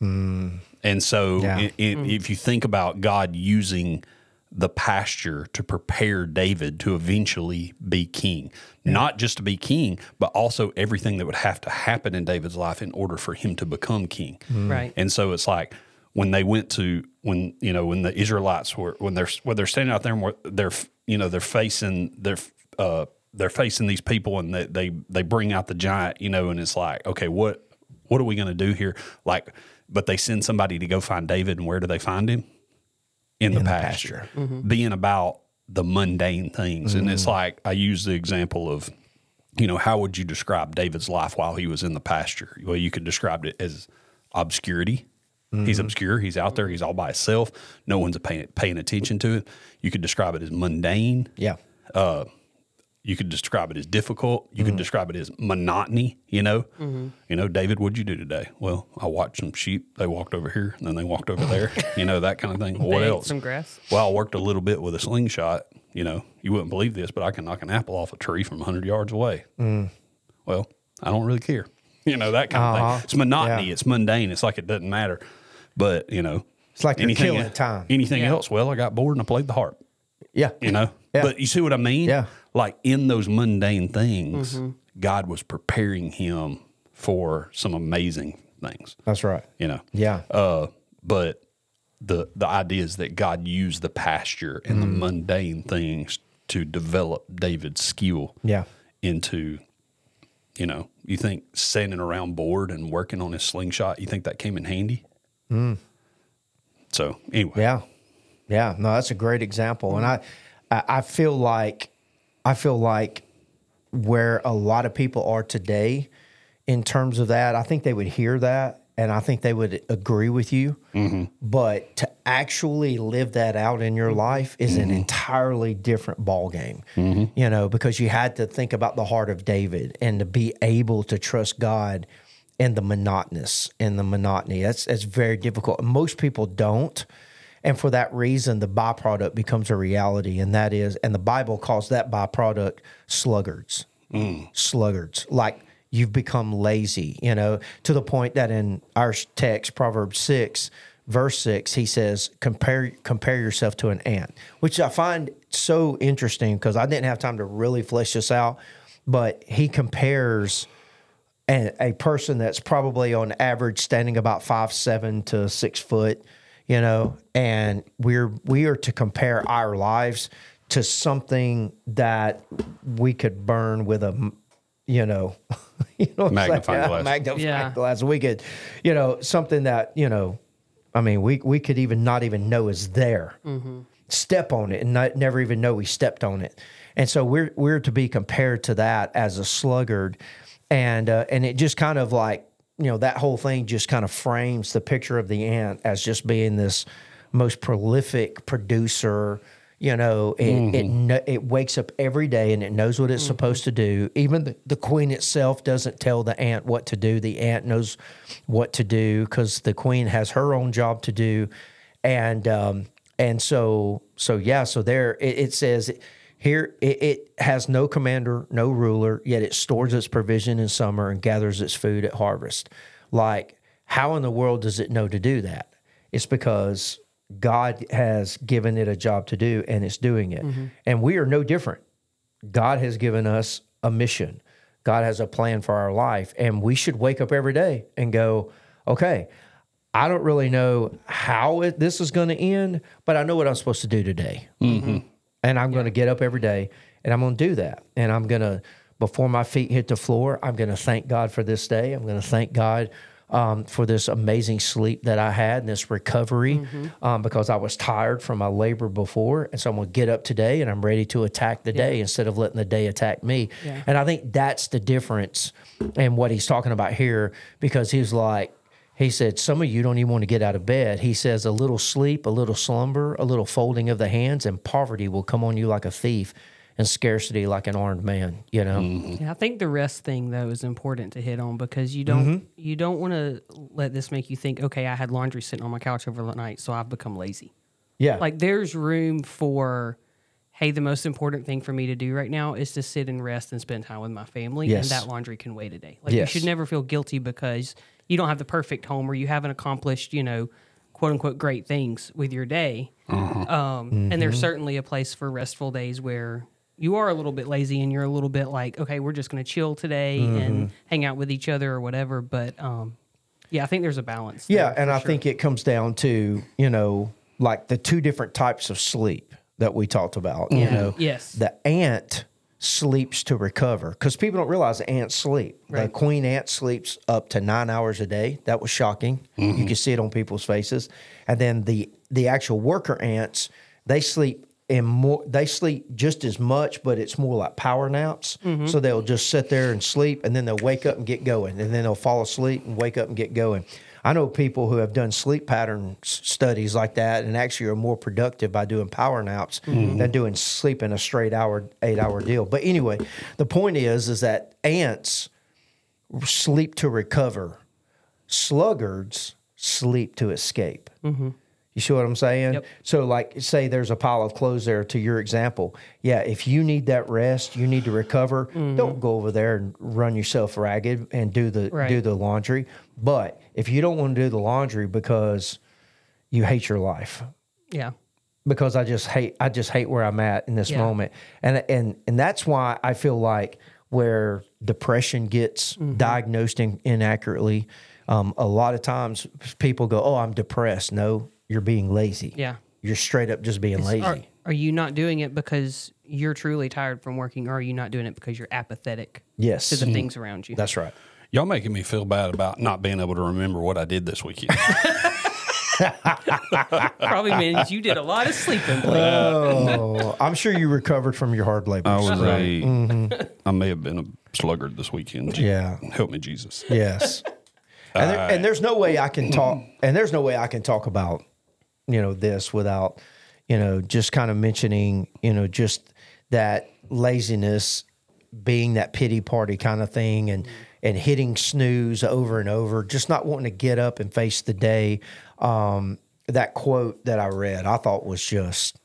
And so, Mm. Yeah. i- i- if you think about God using the pasture to prepare David to eventually be king, not just to be king, but also everything that would have to happen in David's life in order for him to become king. Right. And so it's like when they went to when you know when the Israelites were when they're when they're standing out there and they're you know they're facing they're uh they're facing these people and they they they bring out the giant you know and it's like okay what what are we going to do here like but they send somebody to go find David and where do they find him in, the, the pasture, mm-hmm. being about the mundane things and it's mm-hmm. like I use the example of you know, how would you describe David's life while he was in the pasture? Well, you could describe it as obscurity. He's mm-hmm. obscure. He's out there. He's all by himself. No one's paying, paying attention to it. You could describe it as mundane. Yeah. Uh, You could describe it as difficult. You could mm-hmm. describe it as monotony. You know, mm-hmm. you know, David, what'd you do today? Well, I watched some sheep. They walked over here, and then they walked over there. you know, that kind of thing. what else? some grass. Well, I worked a little bit with a slingshot. You know, you wouldn't believe this, but I can knock an apple off a tree from 100 yards away. Mm. Well, I don't really care. You know, that kind of Uh-huh. thing. It's monotony. Yeah. It's mundane. It's like it doesn't matter. But, you know, It's like you're killing time. Anything Yeah. else? Well, I got bored and I played the harp, Yeah. you know? Yeah. But you see what I mean? Yeah. Like in those mundane things, Mm-hmm. God was preparing him for some amazing things, That's right. you know? Yeah. Uh, but the the idea is that God used the pasture and the Mm. mundane things to develop David's skill Yeah. into, you know, you think standing around bored and working on his slingshot, you think that came in handy? So anyway, Mm. Yeah. Yeah. No, that's a great example. And I I feel like, I feel like where a lot of people are today in terms of that, I think they would hear that and I think they would agree with you. Mm-hmm. But to actually live that out in your life is an mm-hmm. entirely different ball game. Mm-hmm. You know, because you had to think about the heart of David and to be able to trust God in the monotonous in the monotony. That's that's very difficult. Most people don't. And for that reason, the byproduct becomes a reality, and that is, and the Bible calls that byproduct sluggards. Mm. Sluggards, like you've become lazy, you know, to the point that in our text, Proverbs six, verse six, he says, "compare compare yourself to an ant," which I find so interesting because I didn't have time to really flesh this out, but he compares and a person that's probably on average standing about five seven to six foot, you know, and we're we are to compare our lives to something that we could burn with a, you know, you know, it's Magnifying like, glass. magnifying Yeah. glass. We could, you know, something that you know, I mean, we we could even not even know is there step on it and not, never even know we stepped on it. And so we're we're to be compared to that as a sluggard, and uh, and it just kind of like you know that whole thing just kind of frames the picture of the ant as just being this most prolific producer. You know, it it, kn- it wakes up every day and it knows what it's supposed to do. Even the, the queen itself doesn't tell the ant what to do. The ant knows what to do because the queen has her own job to do, and um, and so so yeah so there it, it says here it, it has no commander no ruler yet it stores its provision in summer and gathers its food at harvest like how in the world does it know to do that it's because god has given it a job to do and it's doing it mm-hmm. and we are no different God has given us a mission. God has a plan for our life. And we should wake up every day and go, okay, I don't really know how it, this is going to end, but I know what I'm supposed to do today. Mm-hmm. And I'm going to get up every day and I'm going to do that. And I'm going to, before my feet hit the floor, I'm going to thank God for this day. I'm going to thank God um, for this amazing sleep that I had and this recovery um, because I was tired from my labor before. And so I'm going to get up today and I'm ready to attack the day instead of letting the day attack me. Yeah. And I think that's the difference in what he's talking about here because he's like, he said, Some of you don't even want to get out of bed. He says, A little sleep, a little slumber, a little folding of the hands, and poverty will come on you like a thief and scarcity like an armed man, you know? Mm-hmm. Yeah, I think the rest thing though is important to hit on because you don't mm-hmm. you don't want to let this make you think, okay, I had laundry sitting on my couch overnight, so I've become lazy. Yeah. Like there's room for, hey, the most important thing for me to do right now is to sit and rest and spend time with my family, Yes. and that laundry can wait a day. Like Yes. you should never feel guilty because you don't have the perfect home or you haven't accomplished, you know, quote unquote great things with your day. Um, And there's certainly a place for restful days where you are a little bit lazy and you're a little bit like, okay, we're just going to chill today and hang out with each other or whatever. But um, yeah, I think there's a balance. Yeah, and I sure. think it comes down to you know like the two different types of sleep that we talked about. You know, Yes. the ant sleeps to recover because people don't realize ants sleep. The queen ant sleeps up to nine hours a day. That was shocking. You mm-hmm. can see it on people's faces. And then the the actual worker ants they sleep. In more, they sleep just as much, but it's more like power naps. Mm-hmm. So they'll just sit there and sleep, and then they'll wake up and get going, and then they'll fall asleep and wake up and get going. I know people who have done sleep pattern studies like that and actually are more productive by doing power naps mm-hmm. than doing sleep in a straight hour, eight hour deal. But anyway, the point is, is that ants sleep to recover. Sluggards sleep to escape. Mm-hmm. You see what I'm saying? Yep. So, like, say there's a pile of clothes there to your example. Yeah, if you need that rest, you need to recover. Mm-hmm. Don't go over there and run yourself ragged and do the Right. do the laundry. But if you don't want to do the laundry because you hate your life, yeah. because I just hate I just hate where I'm at in this Yeah. moment. And and and that's why I feel like where depression gets Mm-hmm. diagnosed in, inaccurately, um, a lot of times people go, "Oh, I'm depressed." No, you're being lazy. Yeah. You're straight up just being lazy. Are, are you not doing it because you're truly tired from working, or are you not doing it because you're apathetic yes. to the things around you? That's right. Y'all making me feel bad about not being able to remember what I did this weekend. Probably means you did a lot of sleeping. Oh, I'm sure you recovered from your hard labor. I was a, uh-huh. mm-hmm. I may have been a sluggard this weekend. Yeah. Help me, Jesus. Yes. And, there, and there's no way I can talk, and there's no way I can talk about, you know, this without, you know, just kind of mentioning, you know, just that laziness being that pity party kind of thing and and hitting snooze over and over, just not wanting to get up and face the day. Um, that quote that I read, I thought was just,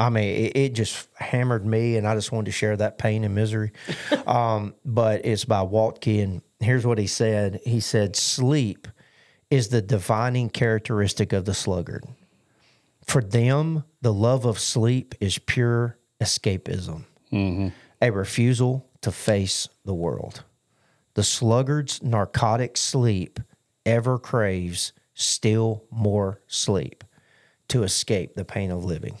I mean, it, it just hammered me, and I just wanted to share that pain and misery. um, but it's by Waltke, and here's what he said He said, Sleep is the defining characteristic of the sluggard. For them, the love of sleep is pure escapism, a refusal to face the world. The sluggard's narcotic sleep ever craves still more sleep to escape the pain of living.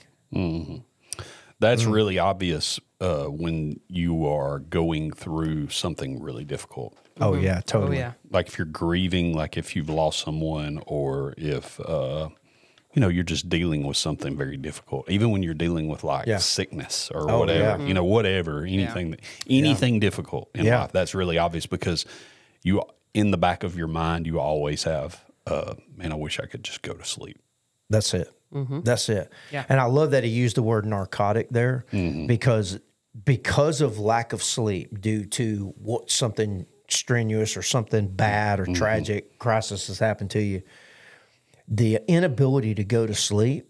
That's really obvious uh, when you are going through something really difficult. Oh, yeah, Oh totally. yeah. Like if you're grieving, like if you've lost someone, or if uh, you know you're just dealing with something very difficult. Even when you're dealing with like Yeah. sickness or Oh, whatever, yeah. you know, whatever, anything, that, anything difficult in Yeah. life. That's really obvious because you, in the back of your mind, you always have, uh, man, I wish I could just go to sleep. That's it. Mm-hmm. That's it. Yeah. And I love that he used the word narcotic there mm-hmm. because because of lack of sleep due to what something strenuous or something bad or mm-hmm. tragic crisis has happened to you, the inability to go to sleep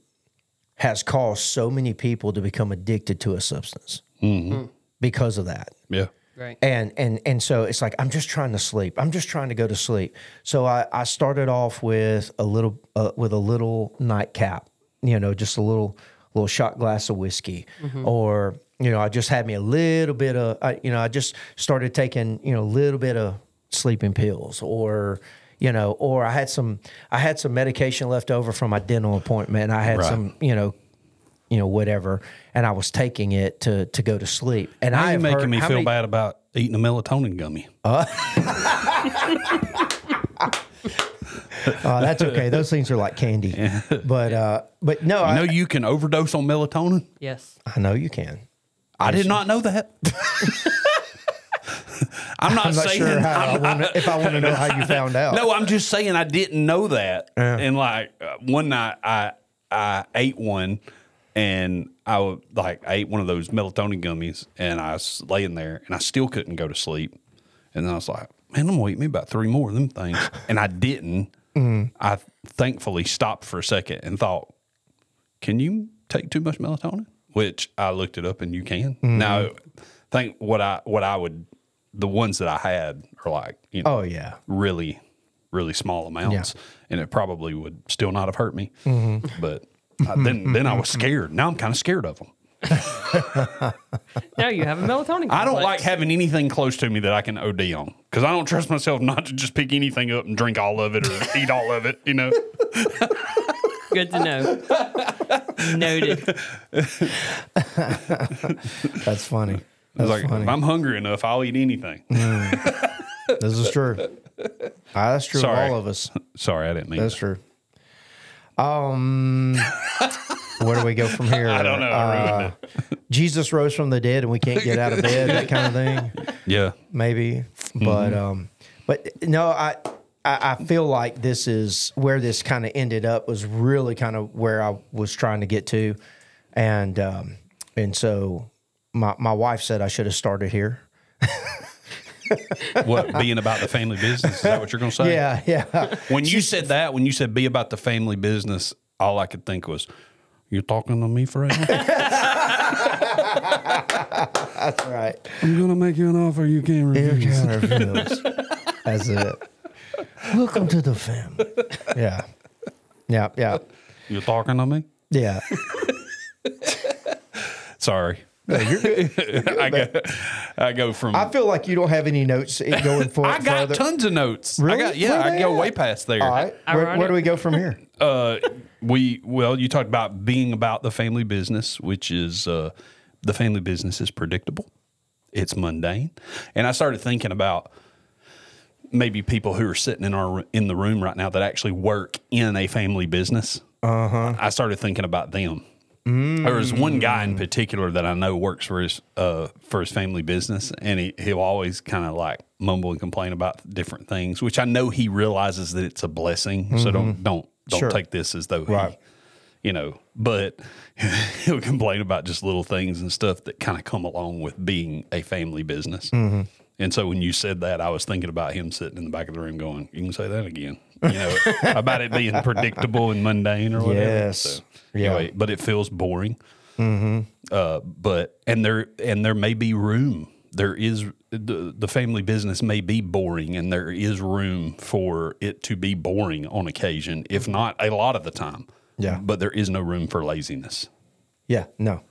has caused so many people to become addicted to a substance mm-hmm. hmm. because of that. Yeah. Right. And and and so it's like I'm just trying to sleep. I'm just trying to go to sleep. So I, I started off with a little uh, with a little nightcap, you know, just a little little shot glass of whiskey, mm-hmm. or you know, I just had me a little bit of, I, you know, I just started taking you know a little bit of sleeping pills, or you know, or I had some I had some medication left over from my dental appointment. I had Right. some you know you know whatever and i was taking it to to go to sleep and Now i you're making me feel bad about eating a melatonin gummy. Uh, that's okay. Those things are like candy. But uh, but no, You I, know you can overdose on melatonin. Yes. I know you can. I did not know that. I'm not I'm not saying sure how I I'm- wanna, if I want to know how you found out. No, I'm just saying I didn't know that. And like uh, one night I I ate one and I like I ate one of those melatonin gummies and I was laying there and I still couldn't go to sleep. And then I was like, man, I'm gonna eat me about three more of them things. and I didn't. I thankfully stopped for a second and thought, can you take too much melatonin? Which I looked it up and you can. Now, think what I what I would the ones that I had are like, you know, Oh yeah. really, really small amounts, and it probably would still not have hurt me. But uh, then, then I was scared. Now I'm kind of scared of them. Now you have a melatonin. I don't like having anything close to me that I can OD on because I don't trust myself not to just pick anything up and drink all of it or eat all of it. You know, Good to know. Noted. That's funny. It's That's like funny. if I'm hungry enough, I'll eat anything. this is true. Ah, that's true Sorry. of all of us. Sorry, I didn't mean. That's that. true. Um, where do we go from here? I don't know. I Uh, Jesus rose from the dead, and we can't get out of bed. That kind of thing. Yeah, maybe. But um, but no, I, I I feel like this is where this kind of ended up was really kind of where I was trying to get to, and um, and so my my wife said I should have started here. what being about the family business? Is that what you're going to say? Yeah, yeah. When you said that, when you said be about the family business, all I could think was, "You're talking to me, Fred? That's right. I'm going to make you an offer you can't Air refuse." counter views. That's it. Welcome to the family. Yeah, yeah, yeah, You're talking to me? yeah. Sorry. I, go, I go from. I feel like you don't have any notes going for I got further. tons of notes. Really? I got yeah. Where I go at? way past there. All right. I Where, where do we go from here? Uh, we well, you talked about being about the family business, which is uh, the family business is predictable, it's mundane, and I started thinking about maybe people who are sitting in our in the room right now that actually work in a family business. Uh huh. I started thinking about them There was one guy in mm. particular that I know works for his uh, for his family business, and he he'll always kind of like mumble and complain about different things, which I know he realizes that it's a blessing. So don't mm-hmm. don't don't Sure. take this as though Right. you know. But he'll complain about just little things and stuff that kind of come along with being a family business. Mm-hmm. And so when you said that, I was thinking about him sitting in the back of the room going, "You can say that again." You know, about it being predictable and mundane or whatever. Yes. So, Yeah. anyway, but it feels boring. Uh, but and there and there may be room. There is the, the family business may be boring, and there is room for it to be boring on occasion, if not a lot of the time. Yeah. But there is no room for laziness. Yeah, no,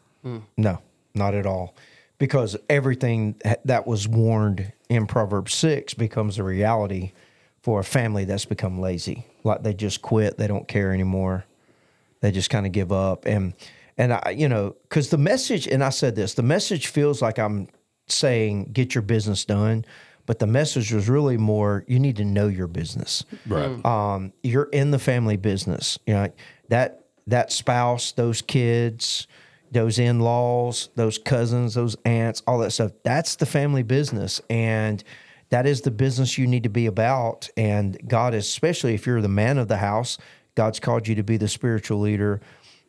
no, not at all. Because everything that was warned in Proverbs 6 becomes a reality for a family that's become lazy. Like they just quit, they don't care anymore. They just kind of give up. And, and I, you know, because the message, and I said this, the message feels like I'm saying, get your business done. But the message was really more, you need to know your business Right. um, you're in the family business. You know that that spouse, those kids, those in laws, those cousins, those aunts, all that stuff. That's the family business, and that is the business you need to be about. And God, especially if you're the man of the house, God's called you to be the spiritual leader.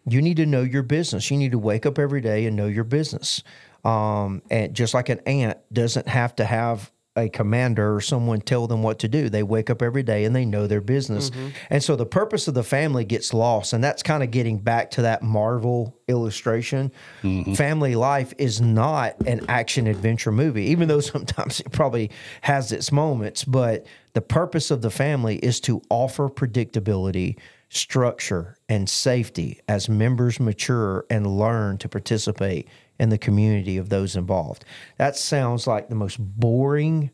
You need to know your business. You need to wake up every day and know your business. Um, and just like an ant doesn't have to have a commander or someone tell them what to do. They wake up every day and they know their business. Mm-hmm. And so the purpose of the family gets lost. And that's kind of getting back to that Marvel illustration. Mm-hmm. Family life is not an action adventure movie, even though sometimes it probably has its moments. But the purpose of the family is to offer predictability, structure, and safety as members mature and learn to participate in the community of those involved. That sounds like the most boring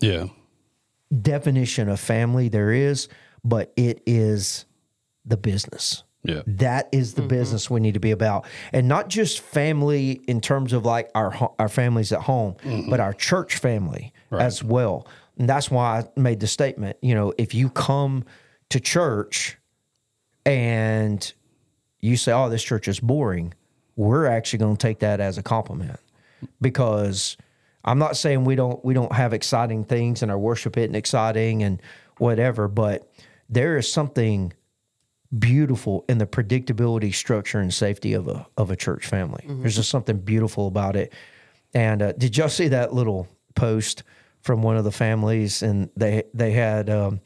Yeah. definition of family there is, but it is the business. Yeah. That is the mm-hmm. business we need to be about, and not just family in terms of like our our families at home, mm-hmm. but our church family as well. And that's why I made the statement. You know, if you come to church and you say, "Oh, this church is boring," we're actually going to take that as a compliment because I'm not saying we don't we don't have exciting things and our worship isn't exciting and whatever, but there is something beautiful in the predictability, structure, and safety of a of a church family. There's just something beautiful about it. And uh, did y'all see that little post from one of the families? And they they had um,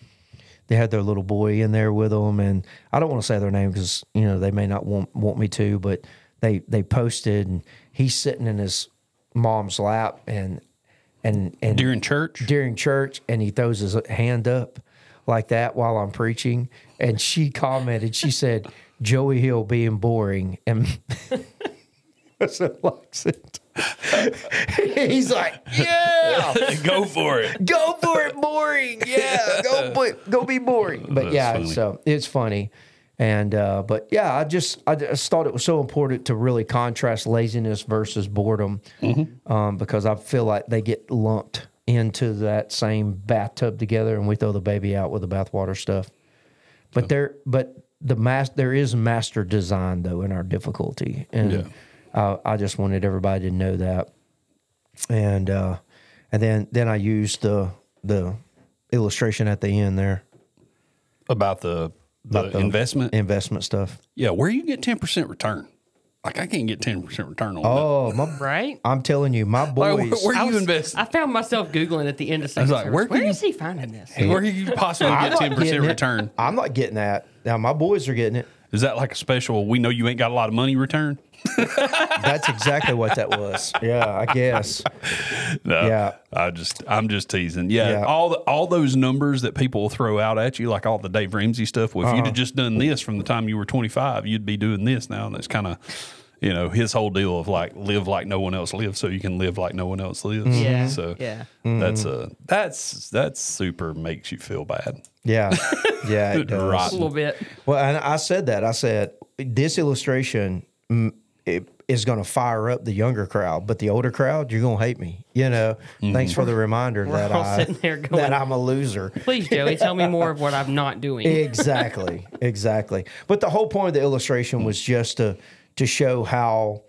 they had their little boy in there with them, and I don't want to say their name because you know they may not want want me to, but they they posted, and he's sitting in his mom's lap, and and and During church? during church and he throws his hand up like that while I'm preaching. And she commented, she said, Joey Hill being boring. And so likes it. He's like, yeah, Go for it. go for it, boring. Yeah, go, go be boring. But That's yeah, funny. so it's funny. And, uh, but yeah, I just, I just thought it was so important to really contrast laziness versus boredom Mm-hmm. um, because I feel like they get lumped into that same bathtub together and we throw the baby out with the bathwater stuff. But there, but the mas- there is master design though in our difficulty. And Yeah. uh, I just wanted everybody to know that. And, uh, and then, then I used the, the illustration at the end there. About the, the, the uh, investment? investment stuff. yeah. Where you get 10% return? Like, I can't get 10% return on that. Oh, my, Right? I'm telling you, my Like, boys. where, where I you was- invest? I found myself Googling at the end of second like, service. where Where, you- is he finding this? Where you possibly get 10% getting it. return? I'm not getting that. Now my boys are getting it. Is that like a special? We know you ain't got a lot of money return. That's exactly what that was. Yeah, I guess. No, Yeah. I just I'm just teasing. Yeah, Yeah. all the, all those numbers that people will throw out at you, like all the Dave Ramsey stuff. Well, if you'd Uh-huh. have just done this from the time you were 25, you'd be doing this now. And it's kind of, you know, his whole deal of like live like no one else lives, so you can live like no one else lives. Yeah, So yeah. that's Mm-hmm. uh that's that's super makes you feel bad. Yeah, yeah, it does. Right. A little bit. Well, and I said that. I said this illustration it is going to fire up the younger crowd, but the older crowd, you're going to hate me. You know. Thanks for the reminder that all I sitting there going- that I'm a loser. Please, Joey, tell me more of what I'm not doing. exactly exactly but the whole point of the illustration was just to to show how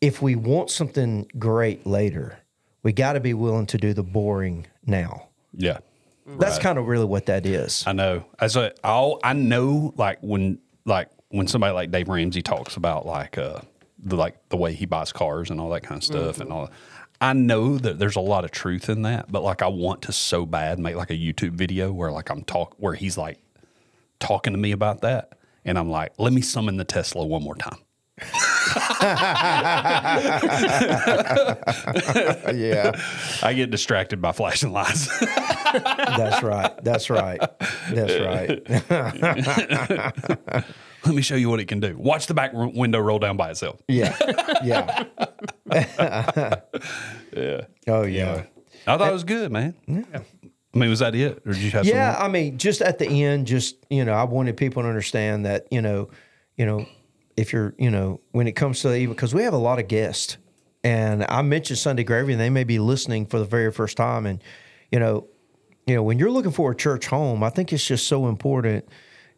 if we want something great later, we got to be willing to do the boring now. Yeah. That's kind of really what that is. I know. As a, I'll, I know, like when, like when somebody like Dave Ramsey talks about like, uh, the like the way he buys cars and all that kind of stuff and mm-hmm. all. I know that there's a lot of truth in that, but like I want to so bad make like a YouTube video where like I'm talk where he's like talking to me about that, and I'm like, let me summon the Tesla one more time. yeah, I get distracted by flashing lights. that's right. That's right. That's right. let me show you what it can do. Watch the back ro- window roll down by itself. Yeah. Yeah. Yeah. Oh yeah. I thought it was good, man. Yeah. I mean, was that it, or did you have? Yeah, I mean, just at the end, just you know, I wanted people to understand that you know, you know, if you're, you know, when it comes to even because we have a lot of guests, and I mentioned Sunday Gravy, and they may be listening for the very first time, and you know, you know, when you're looking for a church home, I think it's just so important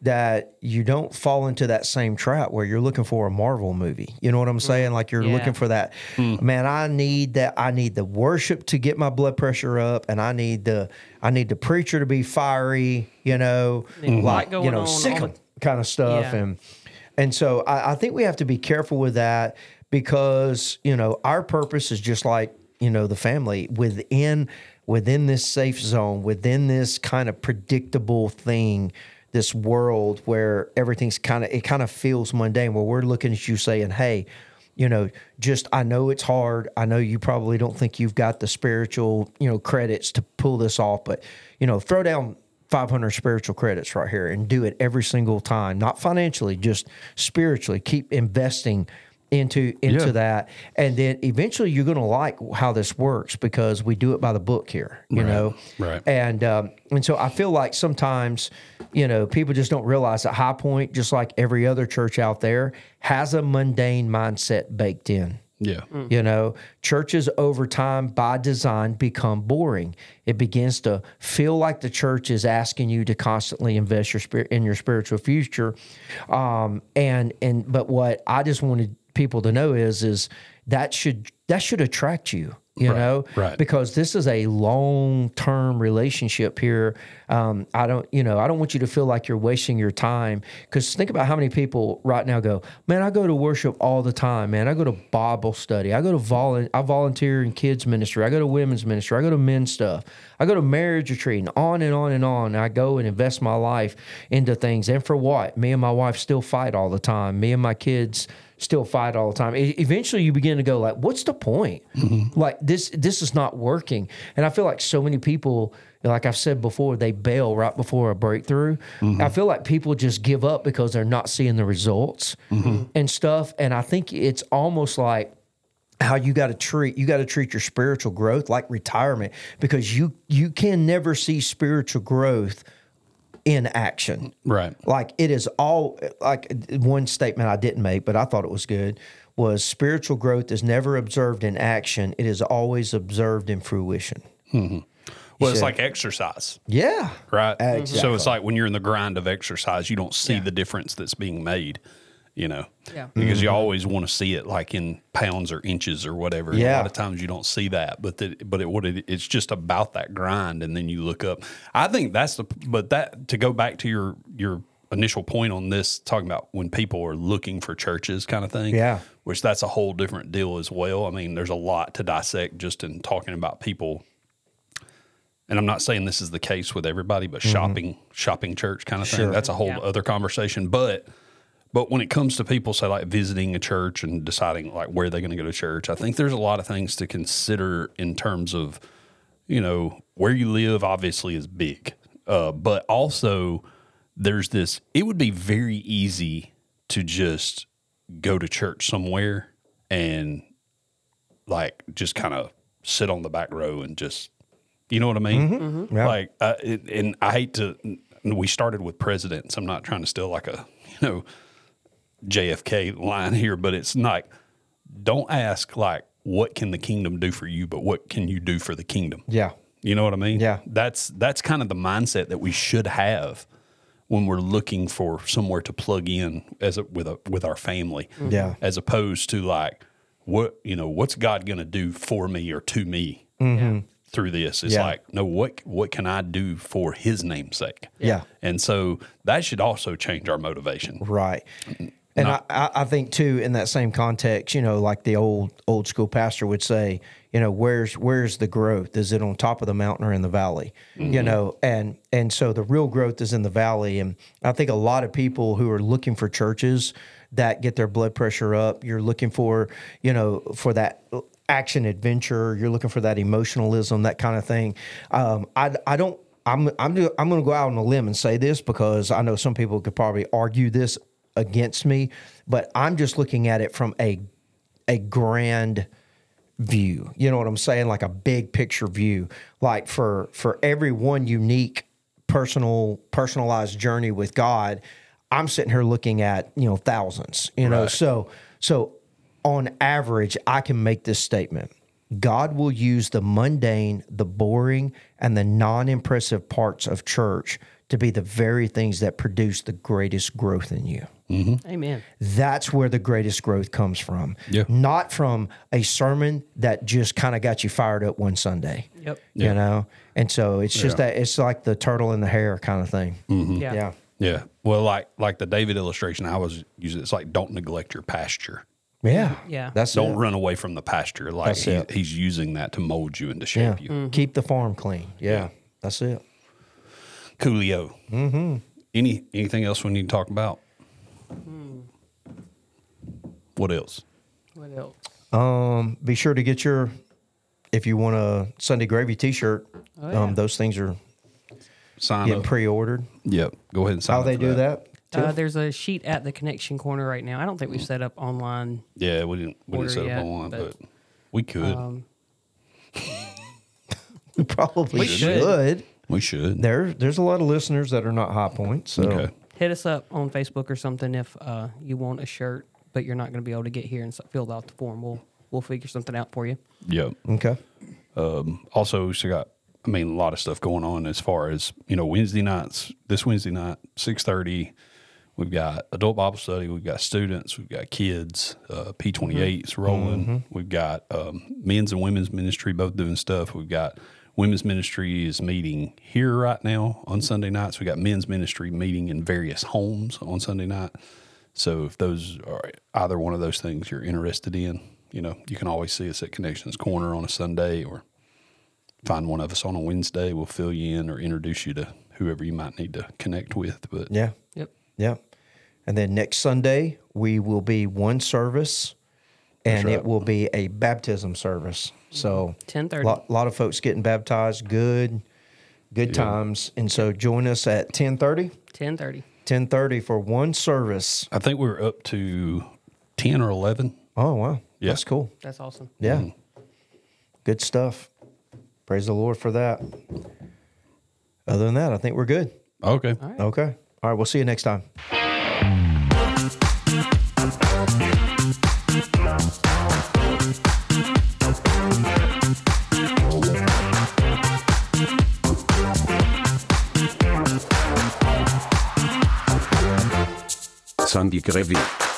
that you don't fall into that same trap where you're looking for a Marvel movie. You know what I'm saying? Like you're Yeah. looking for that. Man, I need that. I need the worship to get my blood pressure up, and I need the I need the preacher to be fiery. You know, lot like you know, sick the- kind of stuff, Yeah. and and so I, I think we have to be careful with that because you know our purpose is just like you know the family within within this safe zone within this kind of predictable thing this world where everything's kind of it kind of feels mundane where we're looking at you saying hey you know just i know it's hard. I know you probably don't think you've got the spiritual you know credits to pull this off but you know throw down 500 spiritual credits right here and do it every single time not financially just spiritually keep investing into into Yeah. that and then eventually you're going to like how this works because we do it by the book here you know right. and um, and so I feel like sometimes, you know, people just don't realize that High Point, just like every other church out there, has a mundane mindset baked in. Yeah. You know, churches over time by design become boring. It begins to feel like the church is asking you to constantly invest your spirit in your spiritual future. Um, and and but what I just wanted people to know is is that should that should attract you. You Right, know, right. because this is a long term relationship here. Um, I don't, you know, I don't want you to feel like you're wasting your time. Because think about how many people right now go, man, I go to worship all the time, man. I go to Bible study. I go to volun, I volunteer in kids ministry. I go to women's ministry. I go to men's stuff. I go to marriage retreat and on and on and on. I go and invest my life into things. And for what? Me and my wife still fight all the time. Me and my kids still fight all the time. Eventually, you begin to go like, "What's the point? Mm-hmm. Like this, this is not working." And I feel like so many people, like I've said before, they bail right before a breakthrough. Mm-hmm. I feel like people just give up because they're not seeing the results mm-hmm. and stuff. And I think it's almost like how you got to treat you got to treat your spiritual growth like retirement because you you can never see spiritual growth in action. Right. Like it is all like one statement I didn't make, but I thought it was good was spiritual growth is never observed in action. It is always observed in fruition. Mm-hmm. Well, it's like exercise, Yeah. right? So it's like when you're in the grind of exercise, you don't see the difference that's being made, you know? Yeah. Because you mm-hmm. always want to see it like in pounds or inches or whatever. And A lot of times you don't see that, but the, but it, what it, it's just about that grind, and then you look up. I think that's the. But that to go back to your your initial point on this, talking about when people are looking for churches, kind of thing. Yeah. Which that's a whole different deal as well. I mean, there's a lot to dissect just in talking about people and I'm not saying this is the case with everybody, but mm-hmm. shopping shopping church kind of thing. Sure. That's a whole Yeah. other conversation. But but when it comes to people say like visiting a church and deciding like where they're going to go to church, I think there's a lot of things to consider in terms of you know where you live. Obviously, is big, uh, but also there's this. It would be very easy to just go to church somewhere and like just kind of sit on the back row and just you know what I mean? Yeah. Like, uh, it, and I hate to. We started with presidents. I'm not trying to steal like a you know JFK line here, but it's like, Don't ask like what can the kingdom do for you, but what can you do for the kingdom? Yeah. You know what I mean? Yeah. That's that's kind of the mindset that we should have when we're looking for somewhere to plug in as a, with a with our family. Mm-hmm. Yeah. As opposed to like what you know, what's God going to do for me or to me mm-hmm. through this? It's Yeah. like no, what what can I do for His name's sake? Yeah. And so that should also change our motivation. Right. And I, I I think too, in that same context, you know, like the old old school pastor would say, you know, where's where's the growth? Is it on top of the mountain or in the valley? You know, and and so the real growth is in the valley. And I think a lot of people who are looking for churches that get their blood pressure up, you're looking for, you know, for that action adventure, you're looking for that emotionalism, that kind of thing. Um, I I don't I'm I'm I'm going to go out on a limb and say this because I know some people could probably argue this against me, but I'm just looking at it from a a grand view. You know what I'm saying? Like a big picture view. Like for for every one unique personal personalized journey with God, I'm sitting here looking at, you know, thousands. You know, Right. so so on average, I can make this statement. God will use the mundane, the boring, and the non impressive parts of church to be the very things that produce the greatest growth in you. Amen. That's where the greatest growth comes from. Yeah. Not from a sermon that just kind of got you fired up one Sunday. Yep. You know? And so it's just Yeah. that it's like the turtle in the hare kind of thing. Yeah. Yeah. Yeah. Well, like like the David illustration I was using, it's like don't neglect your pasture. Yeah. Yeah. That's Don't it. run away from the pasture. Like he, he's using that to mold you and to Yeah. shape you. Mm-hmm. Keep the farm clean. Yeah. That's it. Coolio. Mm-hmm. Any anything else we need to talk about? What else? What else? Um, be sure to get your if you want a Sunday gravy T-shirt. Oh, yeah. Um, those things are Sign getting up. pre-ordered. yep. Go ahead and sign up. How up they for do that? Uh, there's a sheet at the connection corner right now. I don't think we've set up online. Yeah, we didn't we Order didn't set yet, up online, but, but, we could. Um, You probably We should. should. we should. There, there's a lot of listeners that are not high points. So Okay. Hit us up on Facebook or something if uh, you want a shirt, but you're not going to be able to get here and fill out the form. We'll we'll figure something out for you. Yep. okay. also we still got I mean a lot of stuff going on as far as you know Wednesday nights this Wednesday night six thirty we've got adult Bible study we've got students we've got kids uh, P twenty eight's rolling we've got um, men's and women's ministry both doing stuff we've got women's ministry is meeting here right now on Sunday nights we got men's ministry meeting in various homes on Sunday night so if those are either one of those things you're interested in you know you can always see us at Connections Corner on a Sunday or find one of us on a Wednesday. We'll fill you in or introduce you to whoever you might need to connect with. But Yeah. Yep. Yeah. And then next Sunday we will be one service, and right. it will be a baptism service. So 10:30. A lot, lot of folks getting baptized. Good, good times. And so join us at 1030, Ten thirty. 1030 for one service. I think we're up to 10 or 11. Oh wow, Yeah. that's cool. That's awesome. Yeah, mm. good stuff. Praise the Lord for that. Other than that, I think we're good. Okay. Okay. All right. We'll see you next time. Sunday Gravy.